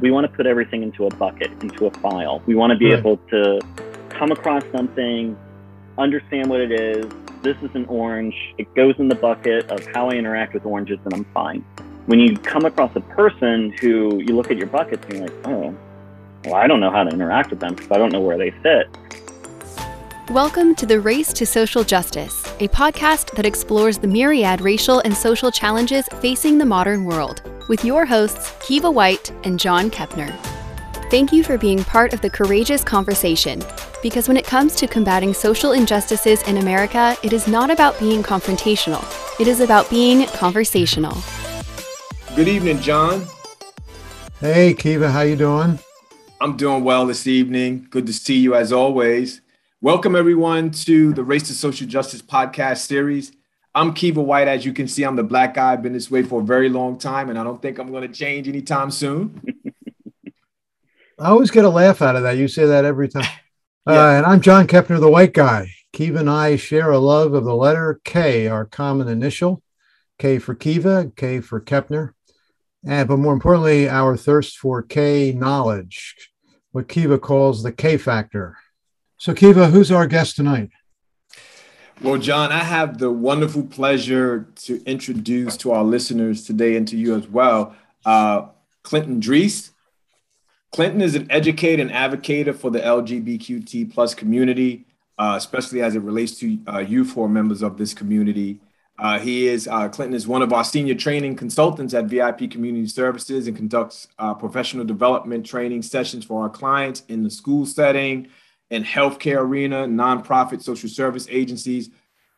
We want to put everything into a bucket, into a file. We want to be right. able to come across something, understand what it is. This is an orange. It goes in the bucket of how I interact with oranges, and I'm fine. When you come across a person who you look at your buckets and you're like, oh, well, I don't know how to interact with them because I don't know where they fit. Welcome to the Race to Social Justice, a podcast that explores the myriad racial and social challenges facing the modern world, with your hosts, Kiva White and John Kepner. Thank you for being part of the courageous conversation, because when it comes to combating social injustices in America, it is not about being confrontational, it is about being conversational. Good evening, John. Hey, Kiva, how you doing? I'm doing well this evening. Good to see you as always. Welcome everyone to the Race to Social Justice podcast series. I'm Kiva White. As you can see, I'm the black guy. I've been this way for a very long time, and I don't think I'm going to change anytime soon. I always get a laugh out of that. You say that every time. yeah. uh, and I'm John Kepner, the white guy. Kiva and I share a love of the letter K, our common initial. K for Kiva, K for Kepner. And, but more importantly, our thirst for K knowledge, what Kiva calls the K factor. So, Kiva, who's our guest tonight? Well, John, I have the wonderful pleasure to introduce to our listeners today and to you as well, uh, Clinton Drees. Clinton is an educator and advocate for the LGBTQT plus community, uh, especially as it relates to uh, who are members of this community. Uh, he is uh, Clinton is one of our senior training consultants at VIP Community Services and conducts uh, professional development training sessions for our clients in the school setting, in healthcare arena, nonprofit social service agencies,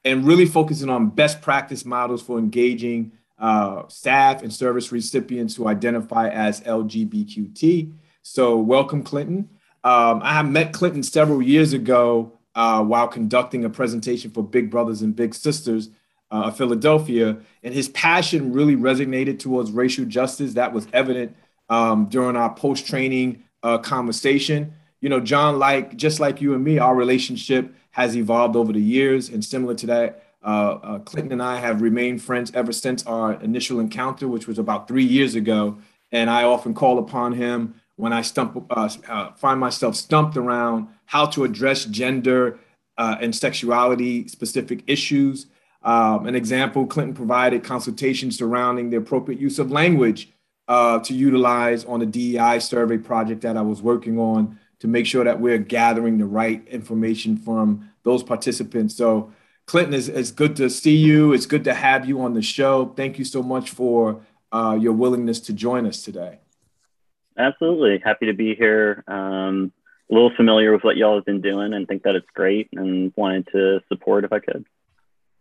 and really focusing on best practice models for engaging uh, staff and service recipients who identify as LGBTQT. So, welcome, Clinton. Um, I met Clinton several years ago uh, while conducting a presentation for Big Brothers and Big Sisters uh, of Philadelphia, and his passion really resonated towards racial justice. That was evident um, during our post training uh, conversation. You know, John, like just like you and me, our relationship has evolved over the years, and similar to that, uh, uh, Clinton and I have remained friends ever since our initial encounter, which was about three years ago. And I often call upon him when I stump, uh, uh, find myself stumped around how to address gender uh, and sexuality specific issues. Um, an example, Clinton provided consultation surrounding the appropriate use of language uh, to utilize on a DEI survey project that I was working on to make sure that we're gathering the right information from those participants. So, Clinton, it's, it's good to see you. It's good to have you on the show. Thank you so much for uh, your willingness to join us today. Absolutely. Happy to be here. Um, a little familiar with what y'all have been doing and think that it's great and wanted to support if I could.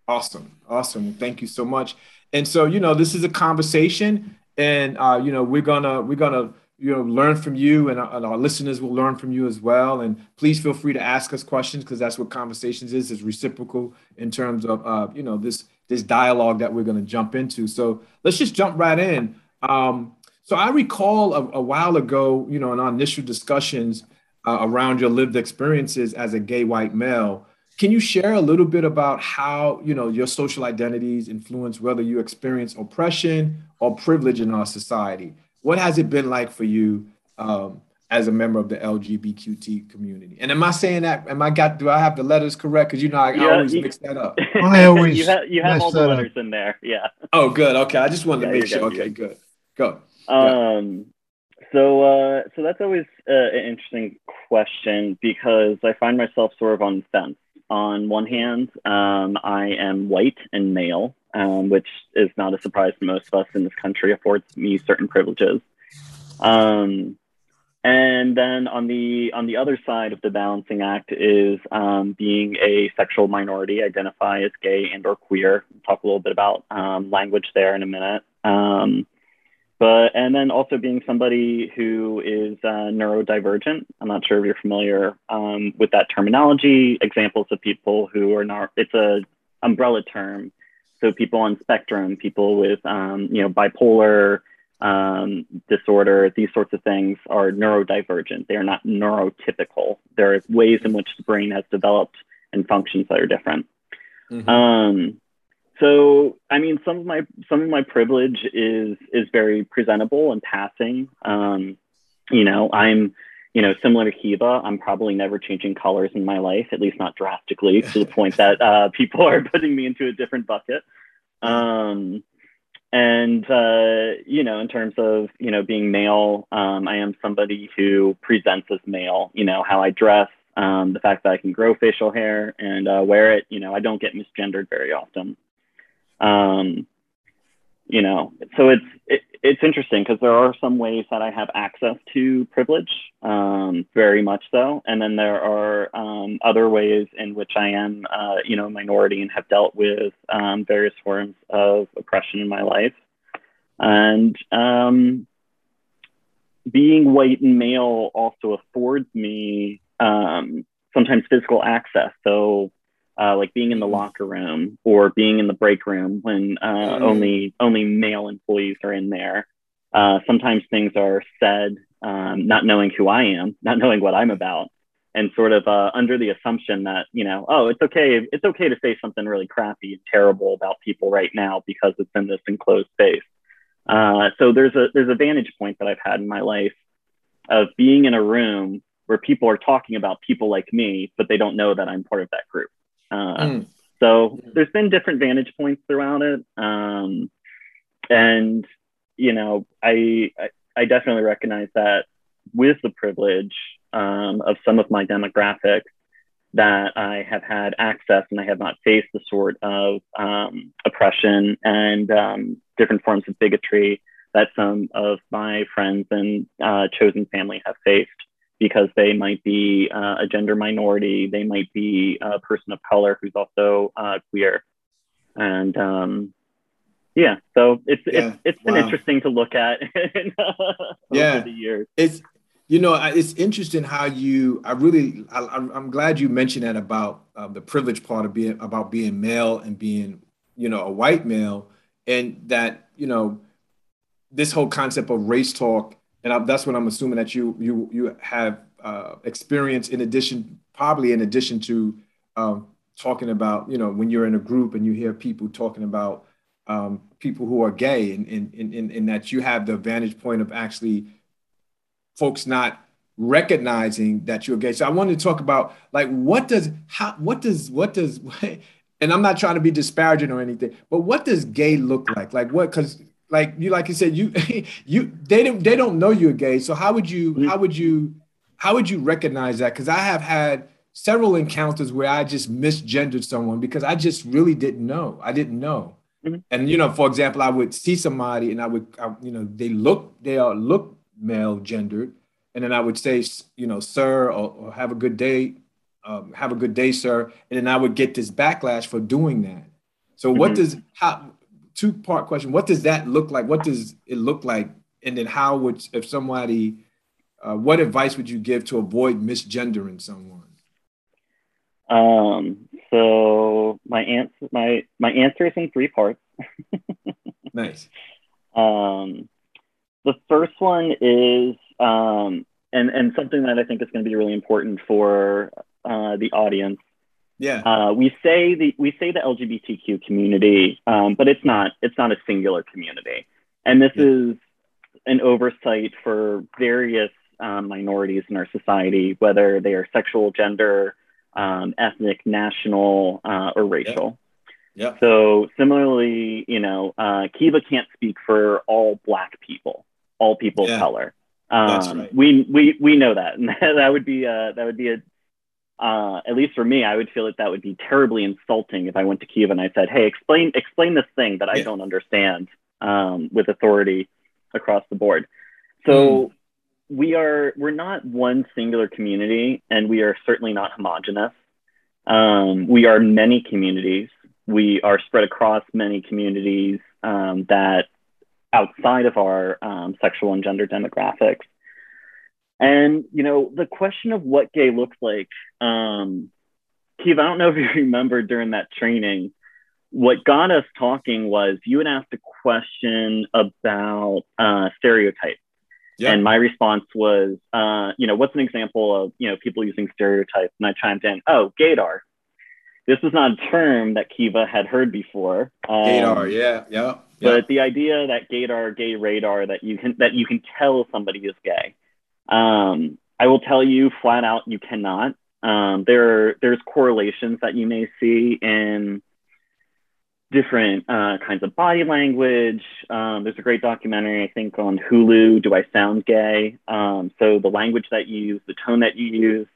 Awesome. Awesome. Thank you so much. And so, you know, this is a conversation and, uh, you know, we're gonna, we're gonna, you know, learn from you and our, uh, and our listeners will learn from you as well. And please feel free to ask us questions because that's what conversations is, is reciprocal in terms of, uh, you know, this, this dialogue that we're going to jump into. So let's just jump right in. Um, so I recall a, a, while ago, you know, in our initial discussions uh, around your lived experiences as a gay white male. Can you share a little bit about how, you know, your social identities influence whether you experience oppression or privilege in our society? What has it been like for you um, as a member of the LGBTQT community? And am I saying that? Am I got? Do I have the letters correct? Because you know I, yeah, I always you, mix that up. I always you have, you have all the letters up. in there. Yeah. Oh, good. Okay, I just wanted yeah, to make sure. Okay, good. Go. Um, so, uh, so that's always uh, an interesting question because I find myself sort of on the fence. On one hand, um, I am white and male, um, which is not a surprise to most of us in this country, affords me certain privileges. Um, and then on the on the other side of the balancing act is um, being a sexual minority, identify as gay and or queer. We'll talk a little bit about um, language there in a minute. Um, but and then also being somebody who is uh, neurodivergent. I'm not sure if you're familiar um, with that terminology. Examples of people who are not. It's a umbrella term. So people on spectrum, people with um, you know bipolar um, disorder, these sorts of things are neurodivergent. They are not neurotypical. There are ways in which the brain has developed and functions that are different. Mm-hmm. So i mean some of my some of my privilege is is very presentable and passing um, you know, I'm, you know, similar to Kiva, I'm probably never changing colors in my life, at least not drastically, to the point that uh, people are putting me into a different bucket. Um, and uh, you know, in terms of you know being male, um, I am somebody who presents as male. You know, how I dress, um, the fact that I can grow facial hair and uh, wear it. You know, I don't get misgendered very often. Um, you know, so it's it, it's interesting because there are some ways that I have access to privilege, um, very much so, and then there are um, other ways in which I am, uh, you know, minority and have dealt with um, various forms of oppression in my life, and um, being white and male also affords me um, sometimes physical access. So uh, like being in the locker room or being in the break room when uh, mm. only only male employees are in there. Uh, sometimes things are said um, not knowing who I am, not knowing what I'm about, and sort of uh, under the assumption that you know, oh, it's okay, it's okay to say something really crappy and terrible about people right now because it's in this enclosed space. Uh, so there's a there's a vantage point that I've had in my life of being in a room where people are talking about people like me, but they don't know that I'm part of that group. Uh, mm. So there's been different vantage points throughout it. Um, and, you know, I, I definitely recognize that with the privilege um, of some of my demographics that I have had access and I have not faced the sort of um, oppression and um, different forms of bigotry that some of my friends and uh, chosen family have faced because they might be uh, a gender minority, they might be a person of color who's also uh, queer, and um, yeah, so it's yeah. it's it's been interesting to look at in, uh, yeah. the years. It's you know it's interesting how you I really I, am glad you mentioned that about um, the privilege part of being about being male and being you know a white male and that you know this whole concept of race talk and I, that's what I'm assuming that you you you have uh, experience in addition, probably in addition to um, talking about, you know, when you're in a group and you hear people talking about um, people who are gay, and in, in, in, in that you have the vantage point of actually folks not recognizing that you're gay. So I wanted to talk about like what does how what does what does and I'm not trying to be disparaging or anything, but what does gay look like? Like what because like you like you said you you they don't they don't know you're gay. So how would you how would you how would you recognize that? Because i have had several encounters where i just misgendered someone because i just really didn't know. I didn't know. Mm-hmm. and you know for example i would see somebody and i would I, you know they look they are look male gendered. And then i would say you know sir or, or have a good day um, have a good day sir. And then i would get this backlash for doing that. So mm-hmm. what does how two part question. What does that look like? What does it look like? And then how would if somebody, uh, what advice would you give to avoid misgendering someone? Um. So my answer, my my answer is in three parts. nice. Um, the first one is um, and and something that I think is going to be really important for uh, the audience yeah. Uh, we say the we say the LGBTQ community, um, but it's not it's not a singular community, and this yeah. is an oversight for various um, minorities in our society, whether they are sexual, gender, um, ethnic, national, uh, or racial. Yeah. yeah. So similarly, you know, uh, Kiva can't speak for all Black people, all people yeah. of color. Um, That's right. We we we know that, and that would be a, that would be a uh, at least for me, I would feel that that would be terribly insulting if I went to Kiva and I said, "Hey, explain explain this thing that I don't understand," um, with authority across the board. So mm. we are we're not one singular community, and we are certainly not homogenous. Um, we are many communities. We are spread across many communities um, that outside of our um, sexual and gender demographics. And, you know, the question of what gay looks like, um, Kiva, I don't know if you remember during that training, what got us talking was you had asked a question about uh, stereotypes. Yep. And my response was, uh, you know, what's an example of, you know, people using stereotypes? And I chimed in, oh, gaydar. This is not a term that Kiva had heard before. Um, gaydar, yeah, yeah. But the idea that gaydar, gay radar, that you can that you can tell somebody is gay. Um, I will tell you flat out, you cannot. Um, there, there's correlations that you may see in different uh, kinds of body language. Um, there's a great documentary, I think, on Hulu, Do I Sound Gay? Um, so the language that you use, the tone that you use.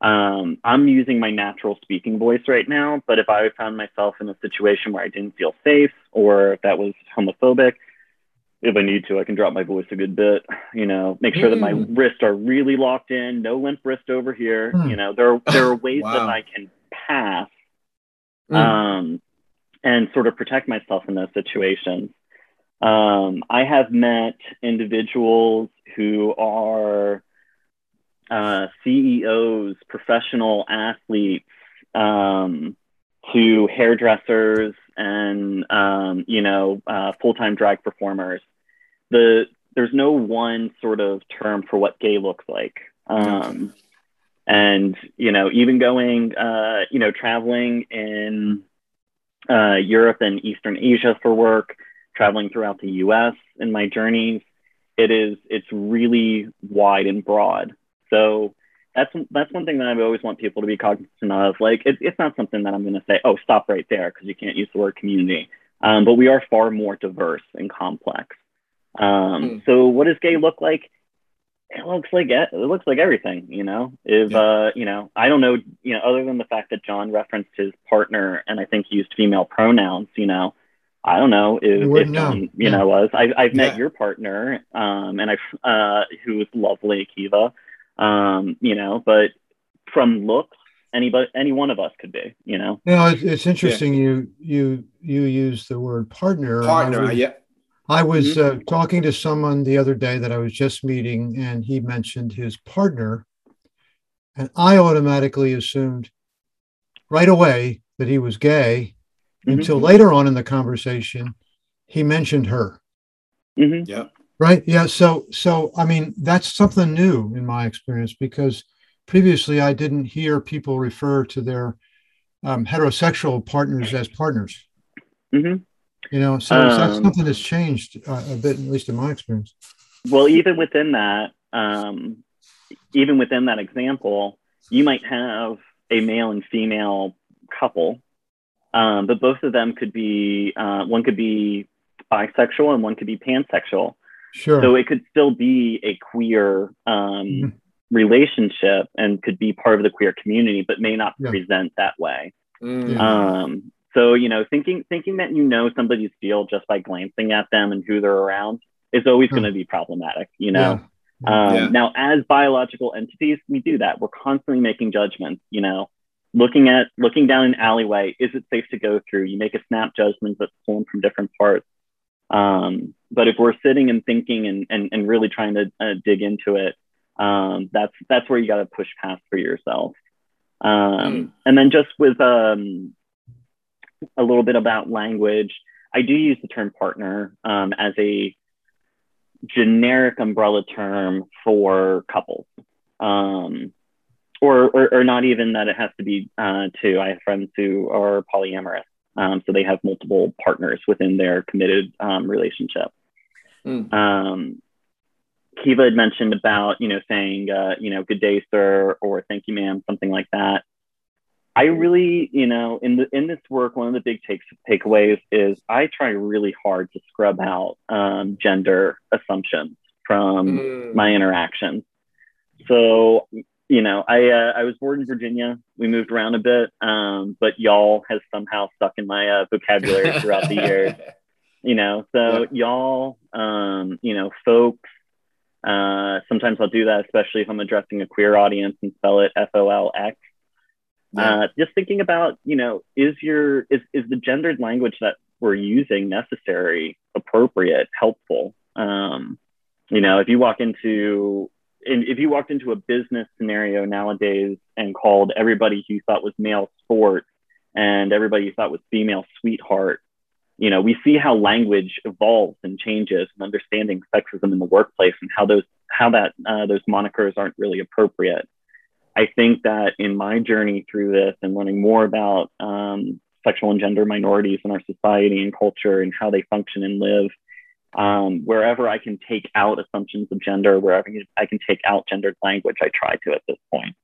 Um, I'm using my natural speaking voice right now, but if I found myself in a situation where I didn't feel safe or that was homophobic, if I need to, I can drop my voice a good bit, you know, make sure mm. that my mm. wrists are really locked in, no limp wrist over here. Mm. You know, there, are, there are ways wow. that I can pass mm. um, and sort of protect myself in those situations. Um, I have met individuals who are uh, CEOs, professional athletes, um, to hairdressers and um, you know uh, full-time drag performers. The there's no one sort of term for what gay looks like. Um, and you know, even going, uh, you know, traveling in uh, Europe and Eastern Asia for work, traveling throughout the U.S. in my journeys, it is it's really wide and broad. So that's that's one thing that I always want people to be cognizant of. Like, it, it's not something that I'm going to say, oh, stop right there because you can't use the word community. Um, but we are far more diverse and complex. Um, mm. So, what does gay look like? It looks like it looks like everything, you know. If yeah. uh, you know, I don't know, you know, other than the fact that John referenced his partner and I think he used female pronouns, you know, I don't know if, if John, you yeah. know, was. I, I've met yeah. your partner, um, and I, uh, who was lovely, Kiva um, you know, but from looks, anybody, any one of us could be, you know. No, it's, it's interesting. Yeah. You you you use the word partner. Partner, I was, yeah. I was mm-hmm. uh, talking to someone the other day that I was just meeting, and he mentioned his partner, and I automatically assumed right away that he was gay. Mm-hmm. Until later on in the conversation, he mentioned her. Mm-hmm. Yeah. Right. Yeah. So, so I mean, that's something new in my experience because previously I didn't hear people refer to their um, heterosexual partners as partners. Mm-hmm. You know, so um, that's something that's changed uh, a bit, at least in my experience. Well, even within that, um, even within that example, you might have a male and female couple, um, but both of them could be uh, one could be bisexual and one could be pansexual. Sure. So it could still be a queer um, mm. relationship and could be part of the queer community, but may not yeah. present that way. Mm. Um, so you know, thinking thinking that you know somebody's feel just by glancing at them and who they're around is always going to be problematic. You know. Yeah. Um, yeah. Now, as biological entities, we do that. We're constantly making judgments. You know, looking at looking down an alleyway, is it safe to go through? You make a snap judgment that's pulling from different parts. Um, but if we're sitting and thinking and, and, and really trying to uh, dig into it, um, that's that's where you got to push past for yourself. Um, mm. And then just with um, a little bit about language, I do use the term partner um, as a generic umbrella term for couples. Um, or, or, or, not even that it has to be uh, two. I have friends who are polyamorous. Um, so they have multiple partners within their committed um, relationship. Mm. Um, Kiva had mentioned about, you know, saying, uh, you know, good day, sir, or thank you, ma'am, something like that. I really, you know, in the in this work, one of the big takes takeaways is I try really hard to scrub out um, gender assumptions from mm. my interactions. So you know, I uh, I was born in Virginia. We moved around a bit, um, but y'all has somehow stuck in my uh, vocabulary throughout the years. You know, so yeah. y'all, um, you know, folks. Uh, sometimes I'll do that, especially if I'm addressing a queer audience and spell it F O L X. Yeah. Uh, just thinking about, you know, is your is is the gendered language that we're using necessary, appropriate, helpful? Um, you know, if you walk into if you walked into a business scenario nowadays and called everybody you thought was male sport and everybody you thought was female sweetheart, you know, we see how language evolves and changes and understanding sexism in the workplace and how those how that uh, those monikers aren't really appropriate. I think that in my journey through this and learning more about um, sexual and gender minorities in our society and culture and how they function and live, Um, wherever I can take out assumptions of gender, wherever I can take out gendered language, I try to at this point.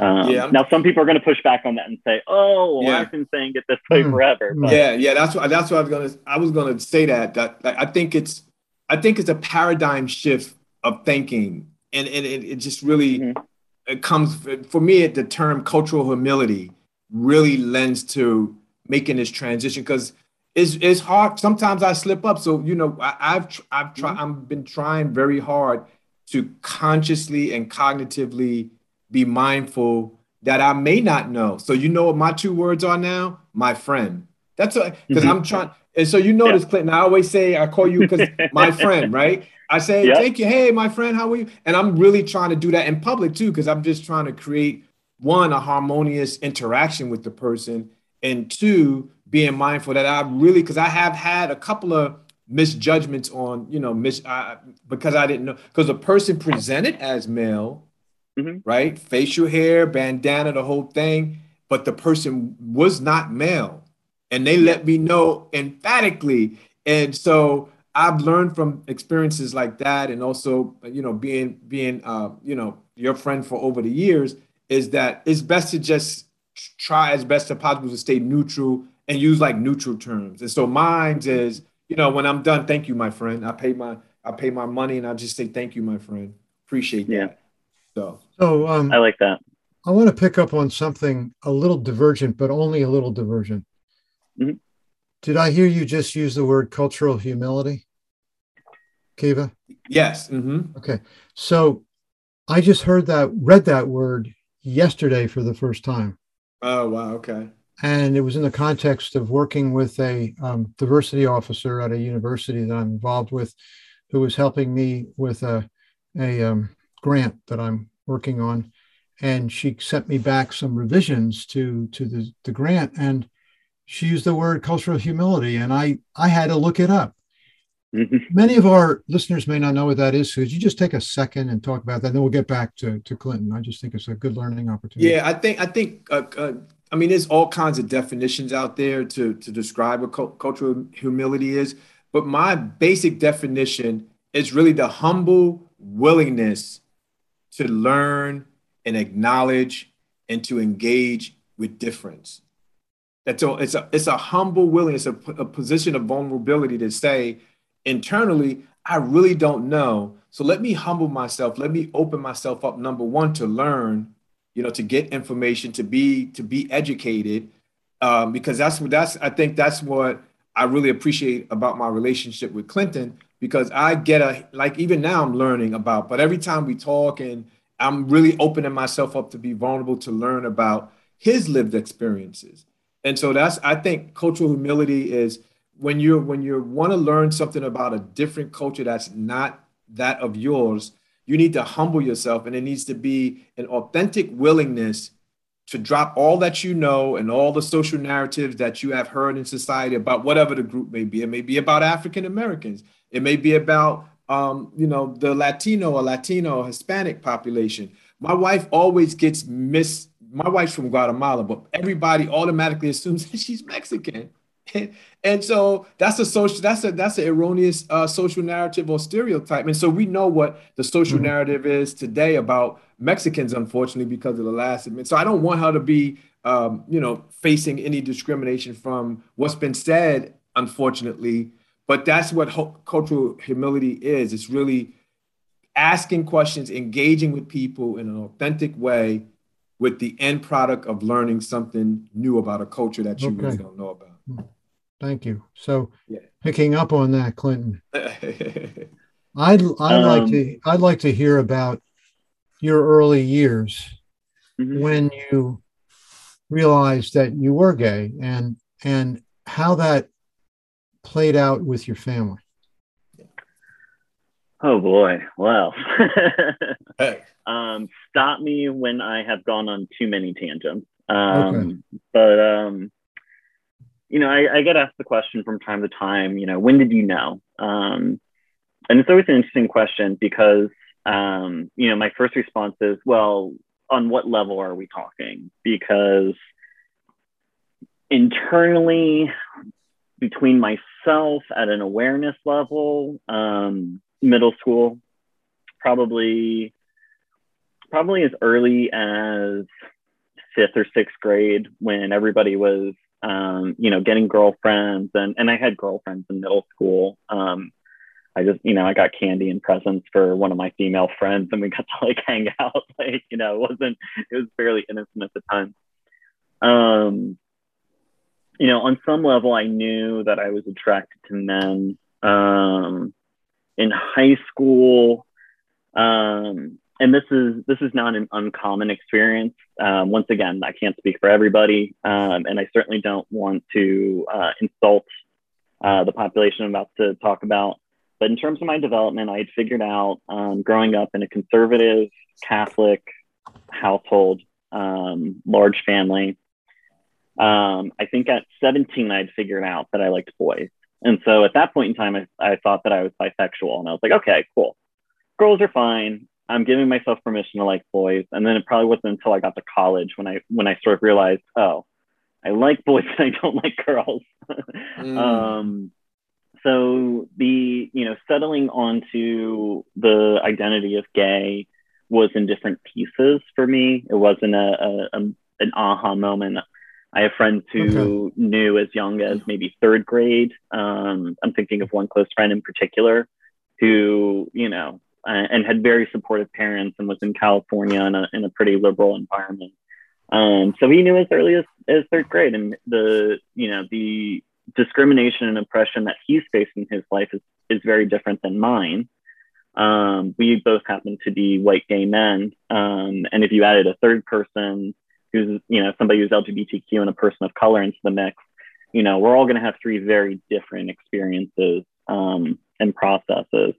Um, yeah. Now, some people are going to push back on that and say, "Oh, yeah. I've been saying it this way mm. forever." But, yeah, yeah, that's what that's what I was going to. I was going to say that that like, I think it's I think it's a paradigm shift of thinking, and and it, it just really mm-hmm. it comes for me. The term cultural humility really lends to making this transition because it's it's hard. Sometimes I slip up. So you know, I, have I've tried. Mm-hmm. I've been trying very hard to consciously and cognitively be mindful that I may not know. So you know what my two words are now? My friend. That's because mm-hmm. I'm trying. And so you notice, yeah. Clinton. I always say I call you because my friend, right? I say thank you. Hey, my friend, how are you? And I'm really trying to do that in public too, because I'm just trying to create one a harmonious interaction with the person, and two being mindful that I really because I have had a couple of misjudgments on you know mis uh, because I didn't know because the person presented as male, mm-hmm. right? Facial hair, bandana, the whole thing, but the person was not male, and they let me know emphatically, and so. I've learned from experiences like that, and also, you know, being being, uh, you know, your friend for over the years, is that it's best to just try as best as possible to stay neutral and use like neutral terms. And so mine is, you know, when I'm done, thank you, my friend. I pay my I pay my money and I just say thank you, my friend. Appreciate yeah. that. So so um, I like that. I want to pick up on something a little divergent, but only a little divergent. Mm-hmm. Did I hear you just use the word cultural humility, Kiva? Yes. Mm-hmm. Okay. So I just heard that, read that word yesterday for the first time. Oh, wow. Okay. And it was in the context of working with a um, diversity officer at a university that I'm involved with, who was helping me with a, a um, grant that I'm working on. And she sent me back some revisions to, to the, the grant. And she used the word cultural humility. And I, I had to look it up Mm-hmm. Many of our listeners may not know what that is. So could you just take a second and talk about that? And then we'll get back to, to Clinton. I just think it's a good learning opportunity. Yeah, I think I think uh, uh, I mean there's all kinds of definitions out there to to describe what cultural humility is, but my basic definition is really the humble willingness to learn and acknowledge and to engage with difference. That's all. It's a it's a humble willingness, a, a position of vulnerability to say internally, I really don't know. So let me humble myself. Let me open myself up. Number one, to learn, you know, to get information, to be to be educated, um, because that's what that's. I think that's what I really appreciate about my relationship with Clinton because I get a like even now I'm learning about. But every time we talk and I'm really opening myself up to be vulnerable to learn about his lived experiences. And so that's I think cultural humility is when you're when you want to learn something about a different culture that's not that of yours you need to humble yourself and it needs to be an authentic willingness to drop all that you know and all the social narratives that you have heard in society about whatever the group may be. It may be about african americans. It may be about um, you know the latino or latino or hispanic population. My wife always gets miss my wife's from guatemala but everybody automatically assumes that she's mexican and so that's a social that's a that's an erroneous uh, social narrative or stereotype and so we know what the social mm-hmm. narrative is today about mexicans unfortunately because of the last admit so i don't want her to be um, you know facing any discrimination from what's been said unfortunately but that's what ho- cultural humility is it's really asking questions engaging with people in an authentic way with the end product of learning something new about a culture that you okay. really don't know about hmm. Thank you. So, yeah. picking up on that, Clinton, I'd I'd um, like to I'd like to hear about your early years mm-hmm. when you realized that you were gay and and how that played out with your family. Oh boy! Well, hey. um, stop me when I have gone on too many tangents. Um, okay. But um, you know, I, I, get asked the question from time to time, you know, when did you know? Um, and it's always an interesting question because, um, you know, my first response is, well, on what level are we talking? Because internally, between myself at an awareness level, um, middle school, probably probably as early as fifth or sixth grade when everybody was um, you know getting girlfriends and and I had girlfriends in middle school. Um, I just, you know, I got candy and presents for one of my female friends and we got to like hang out. Like, you know, it wasn't, it was fairly innocent at the time. Um, you know, on some level, I knew that I was attracted to men. Um, in high school, um, and this is this is not an uncommon experience. Um, once again, I can't speak for everybody, um, and I certainly don't want to uh, insult uh, the population I'm about to talk about. But in terms of my development, I had figured out um, growing up in a conservative Catholic household, um, large family. Um, I think at 17, I'd figured out that I liked boys. And so at that point in time, I, I thought that I was bisexual. And I was like, okay, cool. Girls are fine. I'm giving myself permission to like boys. And then it probably wasn't until I got to college when I when I sort of realized, oh, I like boys and I don't like girls. mm. um, so the you know settling onto the identity of gay was in different pieces for me. It wasn't a, a, a an aha moment. I have friends who okay. knew as young as maybe third grade. Um, I'm thinking of one close friend in particular who, you know, uh, and had very supportive parents and was in California in a, in a pretty liberal environment. Um, so he knew as early as, as third grade and the, you know, the discrimination and oppression that he's faced in his life is, is very different than mine. Um, we both happen to be white gay men. Um, and if you added a third person who's, you know, somebody who's LGBTQ and a person of color into the mix, you know, we're all going to have three very different experiences um, and processes.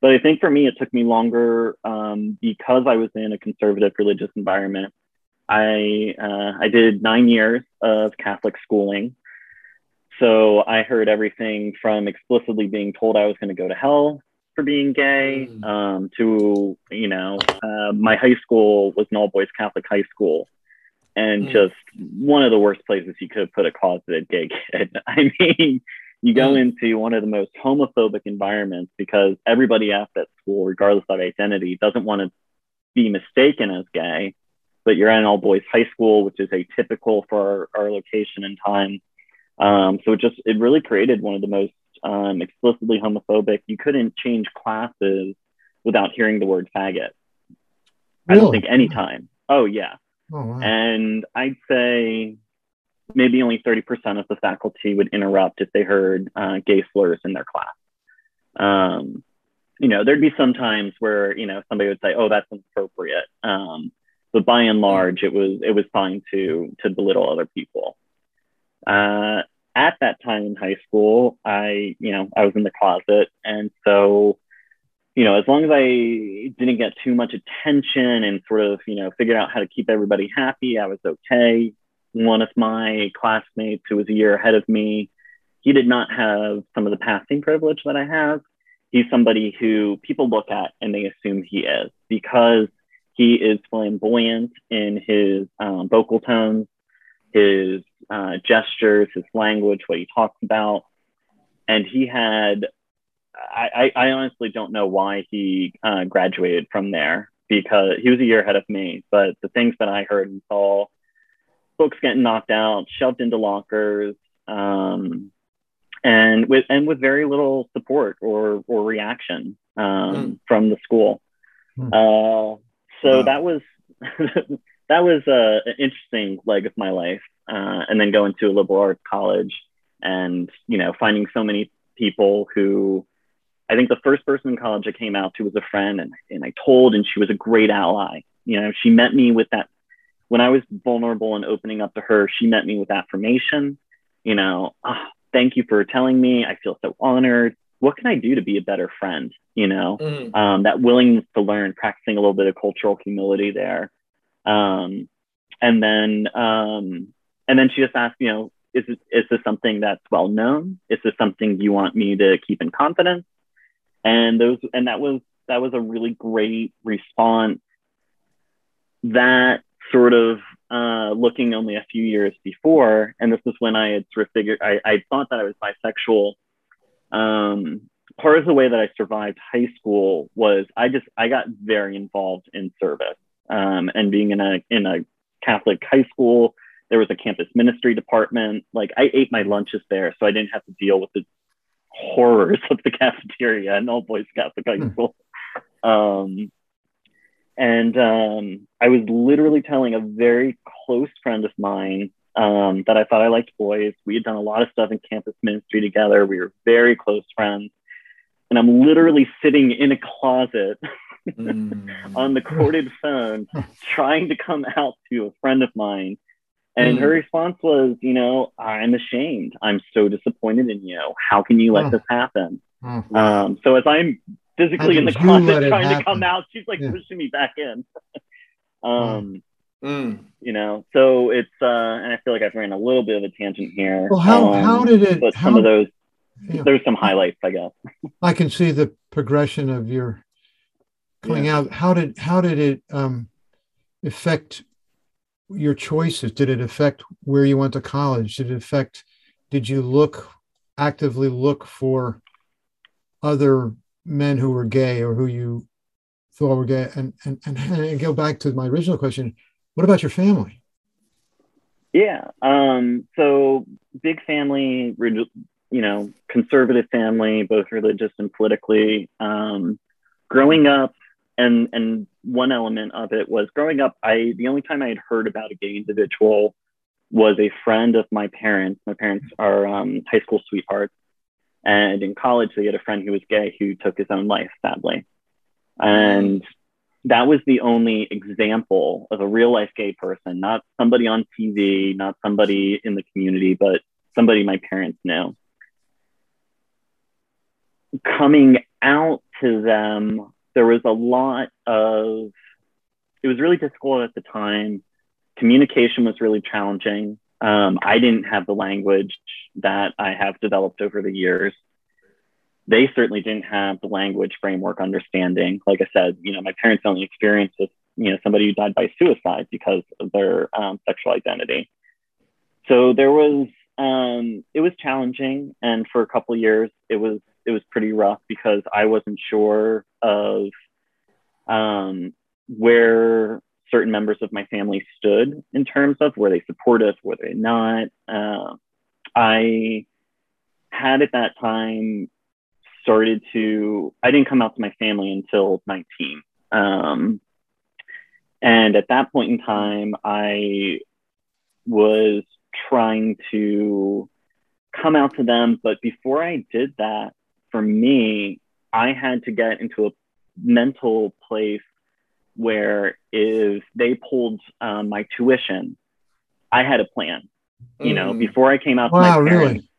But I think for me, it took me longer um, because I was in a conservative religious environment. I uh, I did nine years of Catholic schooling, so I heard everything from explicitly being told I was going to go to hell for being gay mm. um, to, you know, uh, my high school was an all boys Catholic high school and mm. just one of the worst places you could put a closeted gay kid. I mean, you go mm. into one of the most homophobic environments because everybody at that school, regardless of identity, doesn't want to be mistaken as gay. But you're at an all boys high school, which is atypical for our, our location and time. Um, so it just it really created one of the most um, explicitly homophobic. You couldn't change classes without hearing the word faggot. I don't think any time. Oh yeah. Oh, wow. And I'd say maybe only 30% of the faculty would interrupt if they heard uh, gay slurs in their class. Um, you know, there'd be some times where, you know, somebody would say, oh, that's inappropriate. Um, but by and large, it was, it was fine to, to belittle other people. Uh, at that time in high school, I, you know, I was in the closet. And so, you know, as long as I didn't get too much attention and sort of, you know, figured out how to keep everybody happy, I was okay. One of my classmates who was a year ahead of me, he did not have some of the passing privilege that I have. He's somebody who people look at and they assume he is because he is flamboyant in his um, vocal tones, his uh, gestures, his language, what he talks about. And he had, I, I honestly don't know why he uh, graduated from there because he was a year ahead of me. But the things that I heard and saw, books getting knocked out, shoved into lockers, um, and with and with very little support or or reaction um, mm. from the school. Mm. Uh, so wow. that was that was uh, an interesting leg of my life uh, and then going to a liberal arts college and you know finding so many people who I think the first person in college I came out to was a friend and, and I told and she was a great ally. You know, she met me with that when I was vulnerable and opening up to her, she met me with affirmation. You know, oh, thank you for telling me. I feel so honored. What can I do to be a better friend? You know, mm. um, that willingness to learn, practicing a little bit of cultural humility there. Um, and then um, and then she just asked, you know, is, is this something that's well known? Is this something you want me to keep in confidence? And those, and that was, that was a really great response. That sort of uh, looking only a few years before, and this was when I had sort of figured I, I thought that I was bisexual. Um, part of the way that I survived high school was I just I got very involved in service um, and being in a in a Catholic high school. There was a campus ministry department. Like I ate my lunches there, so I didn't have to deal with the horrors of the cafeteria and all boys Catholic high hmm. school. Um, and um, I was literally telling a very close friend of mine um, that I thought I liked boys. We had done a lot of stuff in campus ministry together. We were very close friends. And I'm literally sitting in a closet mm. on the corded phone trying to come out to a friend of mine. And mm. her response was, you know, I'm ashamed. I'm so disappointed in you. How can you let oh. this happen? Oh, um, so as I'm physically in the closet trying to come out. She's like yeah. pushing me back in. um, mm. you know, so it's uh, and I feel like I've ran a little bit of a tangent here. Well, how um, how did it? But how, some of those, yeah. there's some highlights, I guess. I can see the progression of your coming yeah. out. How did how did it um, affect your choices? Did it affect where you went to college? Did it affect? Did you look actively look for other men who were gay or who you thought were gay? And, and, and, and go back to my original question what about your family? Yeah. Um, so, big family, you know, conservative family, both religious and politically. Um, growing up, and and one element of it was growing up. I the only time I had heard about a gay individual was a friend of my parents. My parents are um, high school sweethearts, and in college, they had a friend who was gay who took his own life, sadly. And that was the only example of a real life gay person, not somebody on TV, not somebody in the community, but somebody my parents knew. Coming out to them, there was a lot of, it was really difficult at the time. Communication was really challenging. Um, I didn't have the language that I have developed over the years. They certainly didn't have the language framework understanding. Like I said, you know, my parents' only experienced with, you know, somebody who died by suicide because of their um, sexual identity. So there was, um, it was challenging, and for a couple years, it was it was pretty rough because I wasn't sure of um, where certain members of my family stood in terms of were they supportive, were they not. Uh, I had at that time started to, I didn't come out to my family until 19. Um, and at that point in time, I was trying to come out to them. But before I did that, for me, I had to get into a mental place where if they pulled um, my tuition, I had a plan. You know, mm. before I came out wow, to my parents. Really?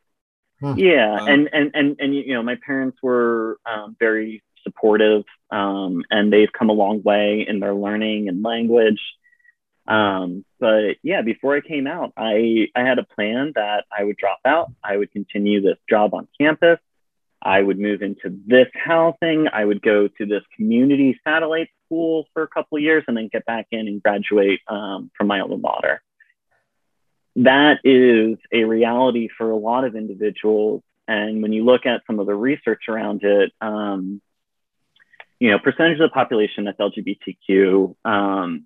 Huh. Yeah, wow. and and and and you know, my parents were um, very supportive, um, and they've come a long way in their learning and language. Um, but yeah, before I came out, I I had a plan that I would drop out. I would continue this job on campus. I would move into this housing. I would go to this community satellite school for a couple of years and then get back in and graduate um, from my alma mater. That is a reality for a lot of individuals. And when you look at some of the research around it, um, you know, percentage of the population that's LGBTQ um,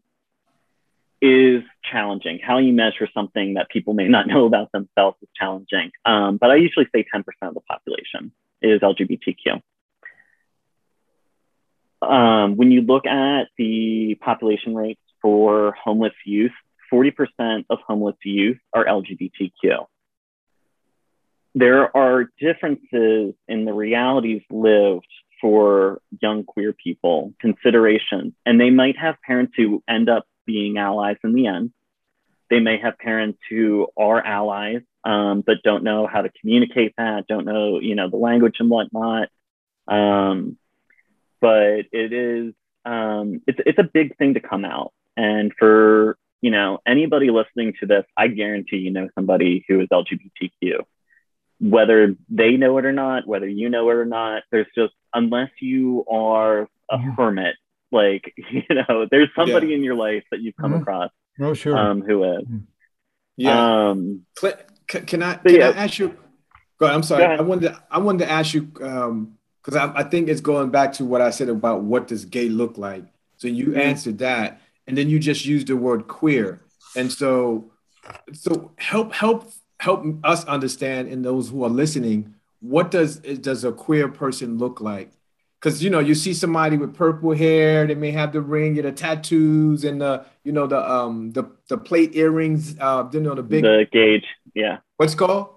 is challenging. How you measure something that people may not know about themselves is challenging. Um, but I usually say 10% of the population is LGBTQ. Um, when you look at the population rates for homeless youth, 40% of homeless youth are LGBTQ. There are differences in the realities lived for young queer people, considerations, and they might have parents who end up being allies in the end. They may have parents who are allies um, but don't know how to communicate that, don't know, you know, the language and whatnot. Um, but it is, um, it's, it's a big thing to come out. And for, you know, anybody listening to this, I guarantee you know somebody who is LGBTQ. Whether they know it or not, whether you know it or not, there's just, unless you are a hermit, like, you know, there's somebody yeah. in your life that you've come mm-hmm. across Oh, sure. Um, who is. Yeah. Um, Clint, c- can I can yeah. I ask you? Go ahead. I'm sorry. Go ahead. I wanted to, I wanted to ask you because I, I think it's going back to what I said about what does gay look like. So you Mhm. answered that, and then you just used the word queer, and so so help help help us understand and those who are listening what does does a queer person look like because you know you see somebody with purple hair they may have the ring and the tattoos and the you know the um the the plate earrings uh you know the big the gauge, yeah, what's it called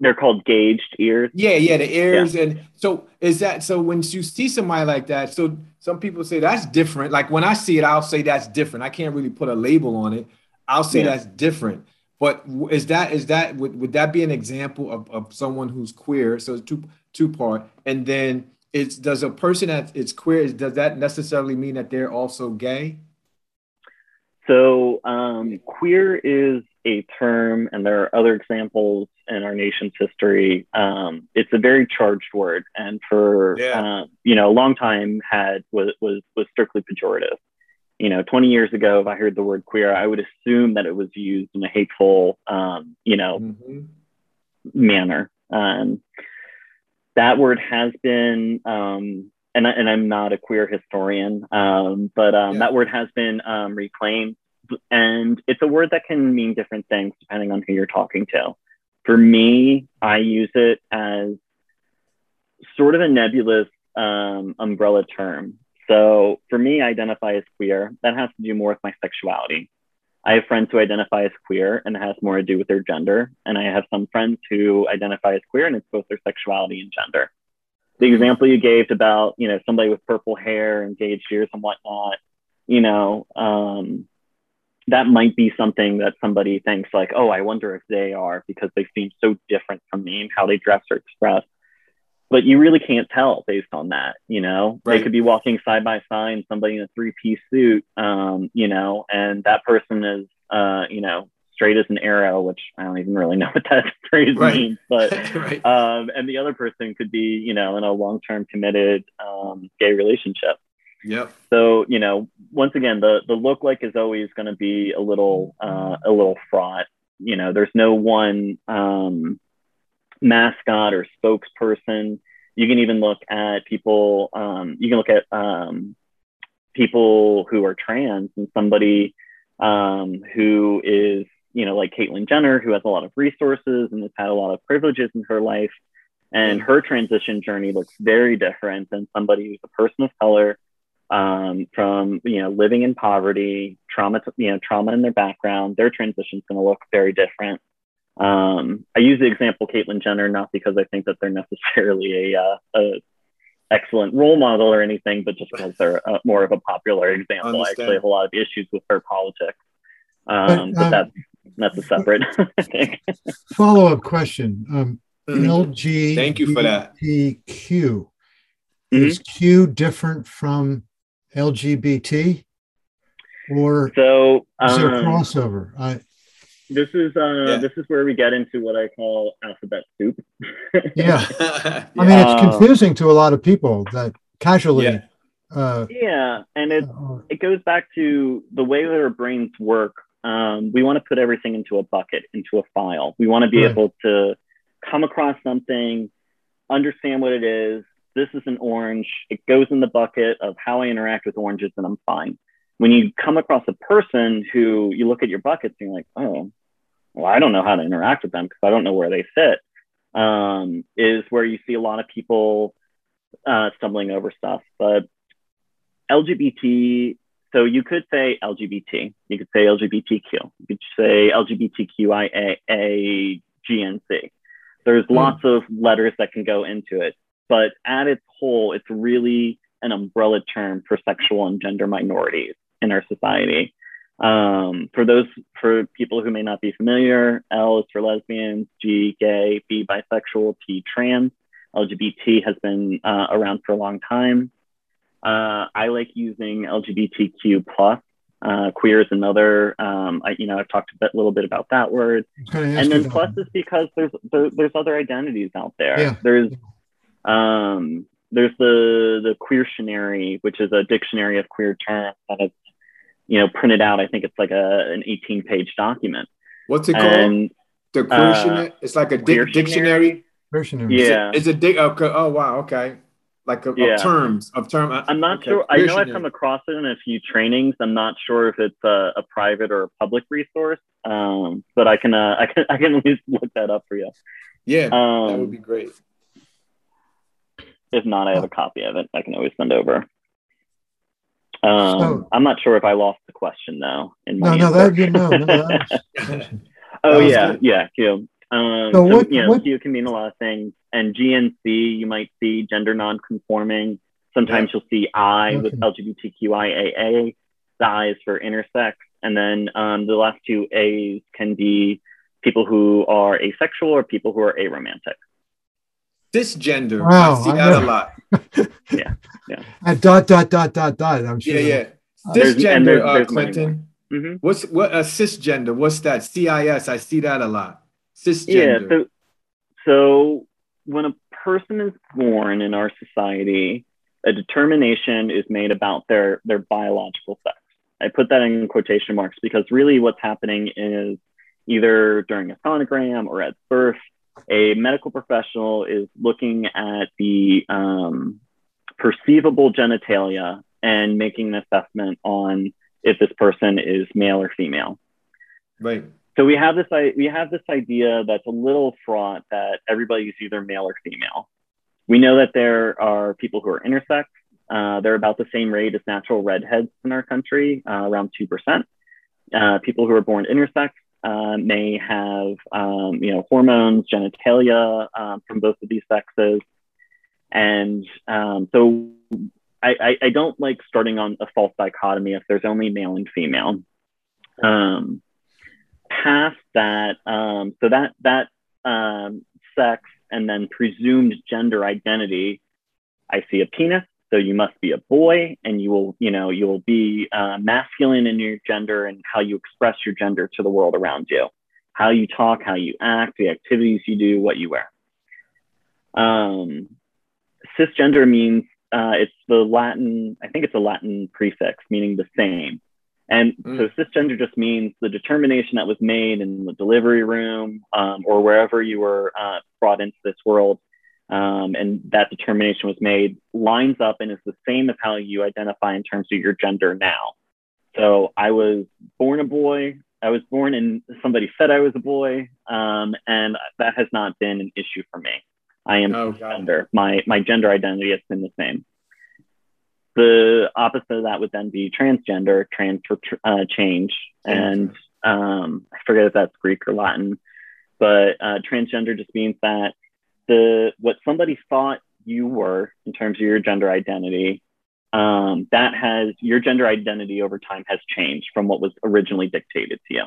they're called gauged ears. yeah yeah the ears and so is that so when you see somebody like that so some people say that's different. Like when i see it i'll say that's different. I can't really put a label on it. I'll say Yeah. that's different. But is that is that would, would that be an example of, of someone who's queer? So it's two two part. And then it's does a person that is queer is- does that necessarily mean that they're also gay? So, um, queer is a term, and there are other examples in our nation's history. Um, it's a very charged word, and for Yeah. uh, you know, a long time had was was was strictly pejorative. You know, 20 years ago, if I heard the word queer, I would assume that it was used in a hateful, um, you know, Mhm. manner. Um, that word has been, um, and, I, and I'm not a queer historian, um, but um, Yeah. that word has been um, reclaimed. And it's a word that can mean different things depending on who you're talking to. For me, I use it as sort of a nebulous um, umbrella term. So for me, I identify as queer. That has to do more with my sexuality. I have friends who identify as queer and it has more to do with their gender. And I have some friends who identify as queer and it's both their sexuality and gender. The example you gave about, you know, somebody with purple hair and ears and whatnot, you know, um, that might be something that somebody thinks like, oh, I wonder if they are because they seem so different from me and how they dress or express. But you really can't tell based on that, you know. Right. They could be walking side by side, somebody in a three-piece suit, um, you know, and that person is, uh, you know, straight as an arrow, which I don't even really know what that phrase Right. means, but right um, and the other person could be, you know, in a long-term committed um, gay relationship. Yep So, you know, once again, the the look like is always going to be a little uh, a little fraught. You know, there's no one um, mascot or spokesperson. You can even look at people. Um, you can look at um, people who are trans and somebody um, who is, you know, like Caitlyn Jenner, who has a lot of resources and has had a lot of privileges in her life. And her transition journey looks very different than somebody who's a person of color um, from you know living in poverty, trauma, you know, trauma in their background. Their transition is going to look very different. Um, I use the example Caitlyn Jenner not because I think that they're necessarily a, uh, a excellent role model or anything, but just because they're uh, more of a popular example. I actually have a lot of issues with her politics, um, But, but um, that's that's a separate thing. Follow up question. Um, Mhm. LG. Thank you for that. Q. Mhm. Is Q different from LGBT? Or So is there a um, crossover? I, this is uh, Yeah. this is where we get into what I call alphabet soup. yeah. yeah. I mean, it's Um, confusing to a lot of people that casually. Yeah. Uh, yeah, and it uh, it goes back to the way that our brains work. Um, we want to put everything into a bucket, into a file. We want to be Right. able to come across something, understand what it is. This is an orange. It goes in the bucket of how I interact with oranges, and I'm fine. When you come across a person who you look at your buckets and you're like, oh, well, I don't know how to interact with them because I don't know where they fit, um, is where you see a lot of people uh, stumbling over stuff. But LGBT, so you could say LGBT, you could say LGBTQ, you could say LGBTQIA, GNC. There's lots of letters that can go into it, but at its whole, it's really an umbrella term for sexual and gender minorities in our society. Um, for those, for people who may not be familiar, L is for lesbians, G, gay, B, bisexual, T, trans. LGBT has been uh, around for a long time. Uh, I like using LGBTQ plus. Uh, queer is another. Um, I, you know, I've talked a bit, little bit about that word. I was gonna ask And then plus is because there's there, there's other identities out there. Yeah. There's um, there's the the queertionary, which is a dictionary of queer terms that has you know, printed out. I think it's like a an 18 page document. What's it called? And the quotient. it's like a di- Queertionary? dictionary. Versionary. yeah, It's a dic. Okay. Oh wow. Okay. Like a, Yeah. of terms of term. I'm not okay. sure. I know I've come across it in a few trainings. I'm not sure if it's a, a private or a public resource, um, but I can uh, I can I can at least look that up for you. Yeah, Um, that would be great. If not, I have a copy of it. I can always send over. Um, So- I'm not sure if I lost the question though. In my No, no, that know, no, that was- oh that yeah, good. yeah, Q. Um, So so, what- you know, what- Q can mean a lot of things, and GNC you might see gender non-conforming. Sometimes you'll see I with LGBTQIAA. The I is for intersex, and then um, the last two A's can be people who are asexual or people who are aromantic. Cisgender. Wow, I see I that never- a lot. yeah, yeah. And dot dot dot dot dot. I'm sure. Yeah, yeah. There's- and Cisgender, there's- uh, there's many Clinton. hmm What's what a cisgender? What's that? CIS. I see that a lot. Yeah. Cisgender. So, so when a person is born in our society, a determination is made about their their biological sex. I put that in quotation marks because really what's happening is either during a sonogram or at birth, a medical professional is looking at the um, perceivable genitalia and making an assessment on if this person is male or female. right. So we have this we have this idea that's a little fraught that everybody's either male or female. We know that there are people who are intersex. Uh, they're about the same rate as natural redheads in our country, uh, around two percent. Uh, people who are born intersex uh, may have um, you know hormones, genitalia um, from both of these sexes, and um, so I, I, I don't like starting on a false dichotomy if there's only male and female. Um, past that, um, so that that um, sex and then presumed gender identity, I see a penis, so you must be a boy, and you will, you know, you will be uh, masculine in your gender and how you express your gender to the world around you, how you talk, how you act, the activities you do, what you wear. Um, cisgender means uh, it's the Latin, I think it's a Latin prefix meaning the same. And so cisgender just means the determination that was made in the delivery room um, or wherever you were uh, brought into this world. Um, and that determination was made lines up and is the same as how you identify in terms of your gender now. So I was born a boy. I was born and somebody said I was a boy. Um, and that has not been an issue for me. I am Oh, cisgender. My, my gender identity has been the same. The opposite of that would then be transgender, trans for tr- uh, change. And um, I forget if that's Greek or Latin, but uh, transgender just means that the what somebody thought you were in terms of your gender identity, um, that has your gender identity over time has changed from what was originally dictated to you.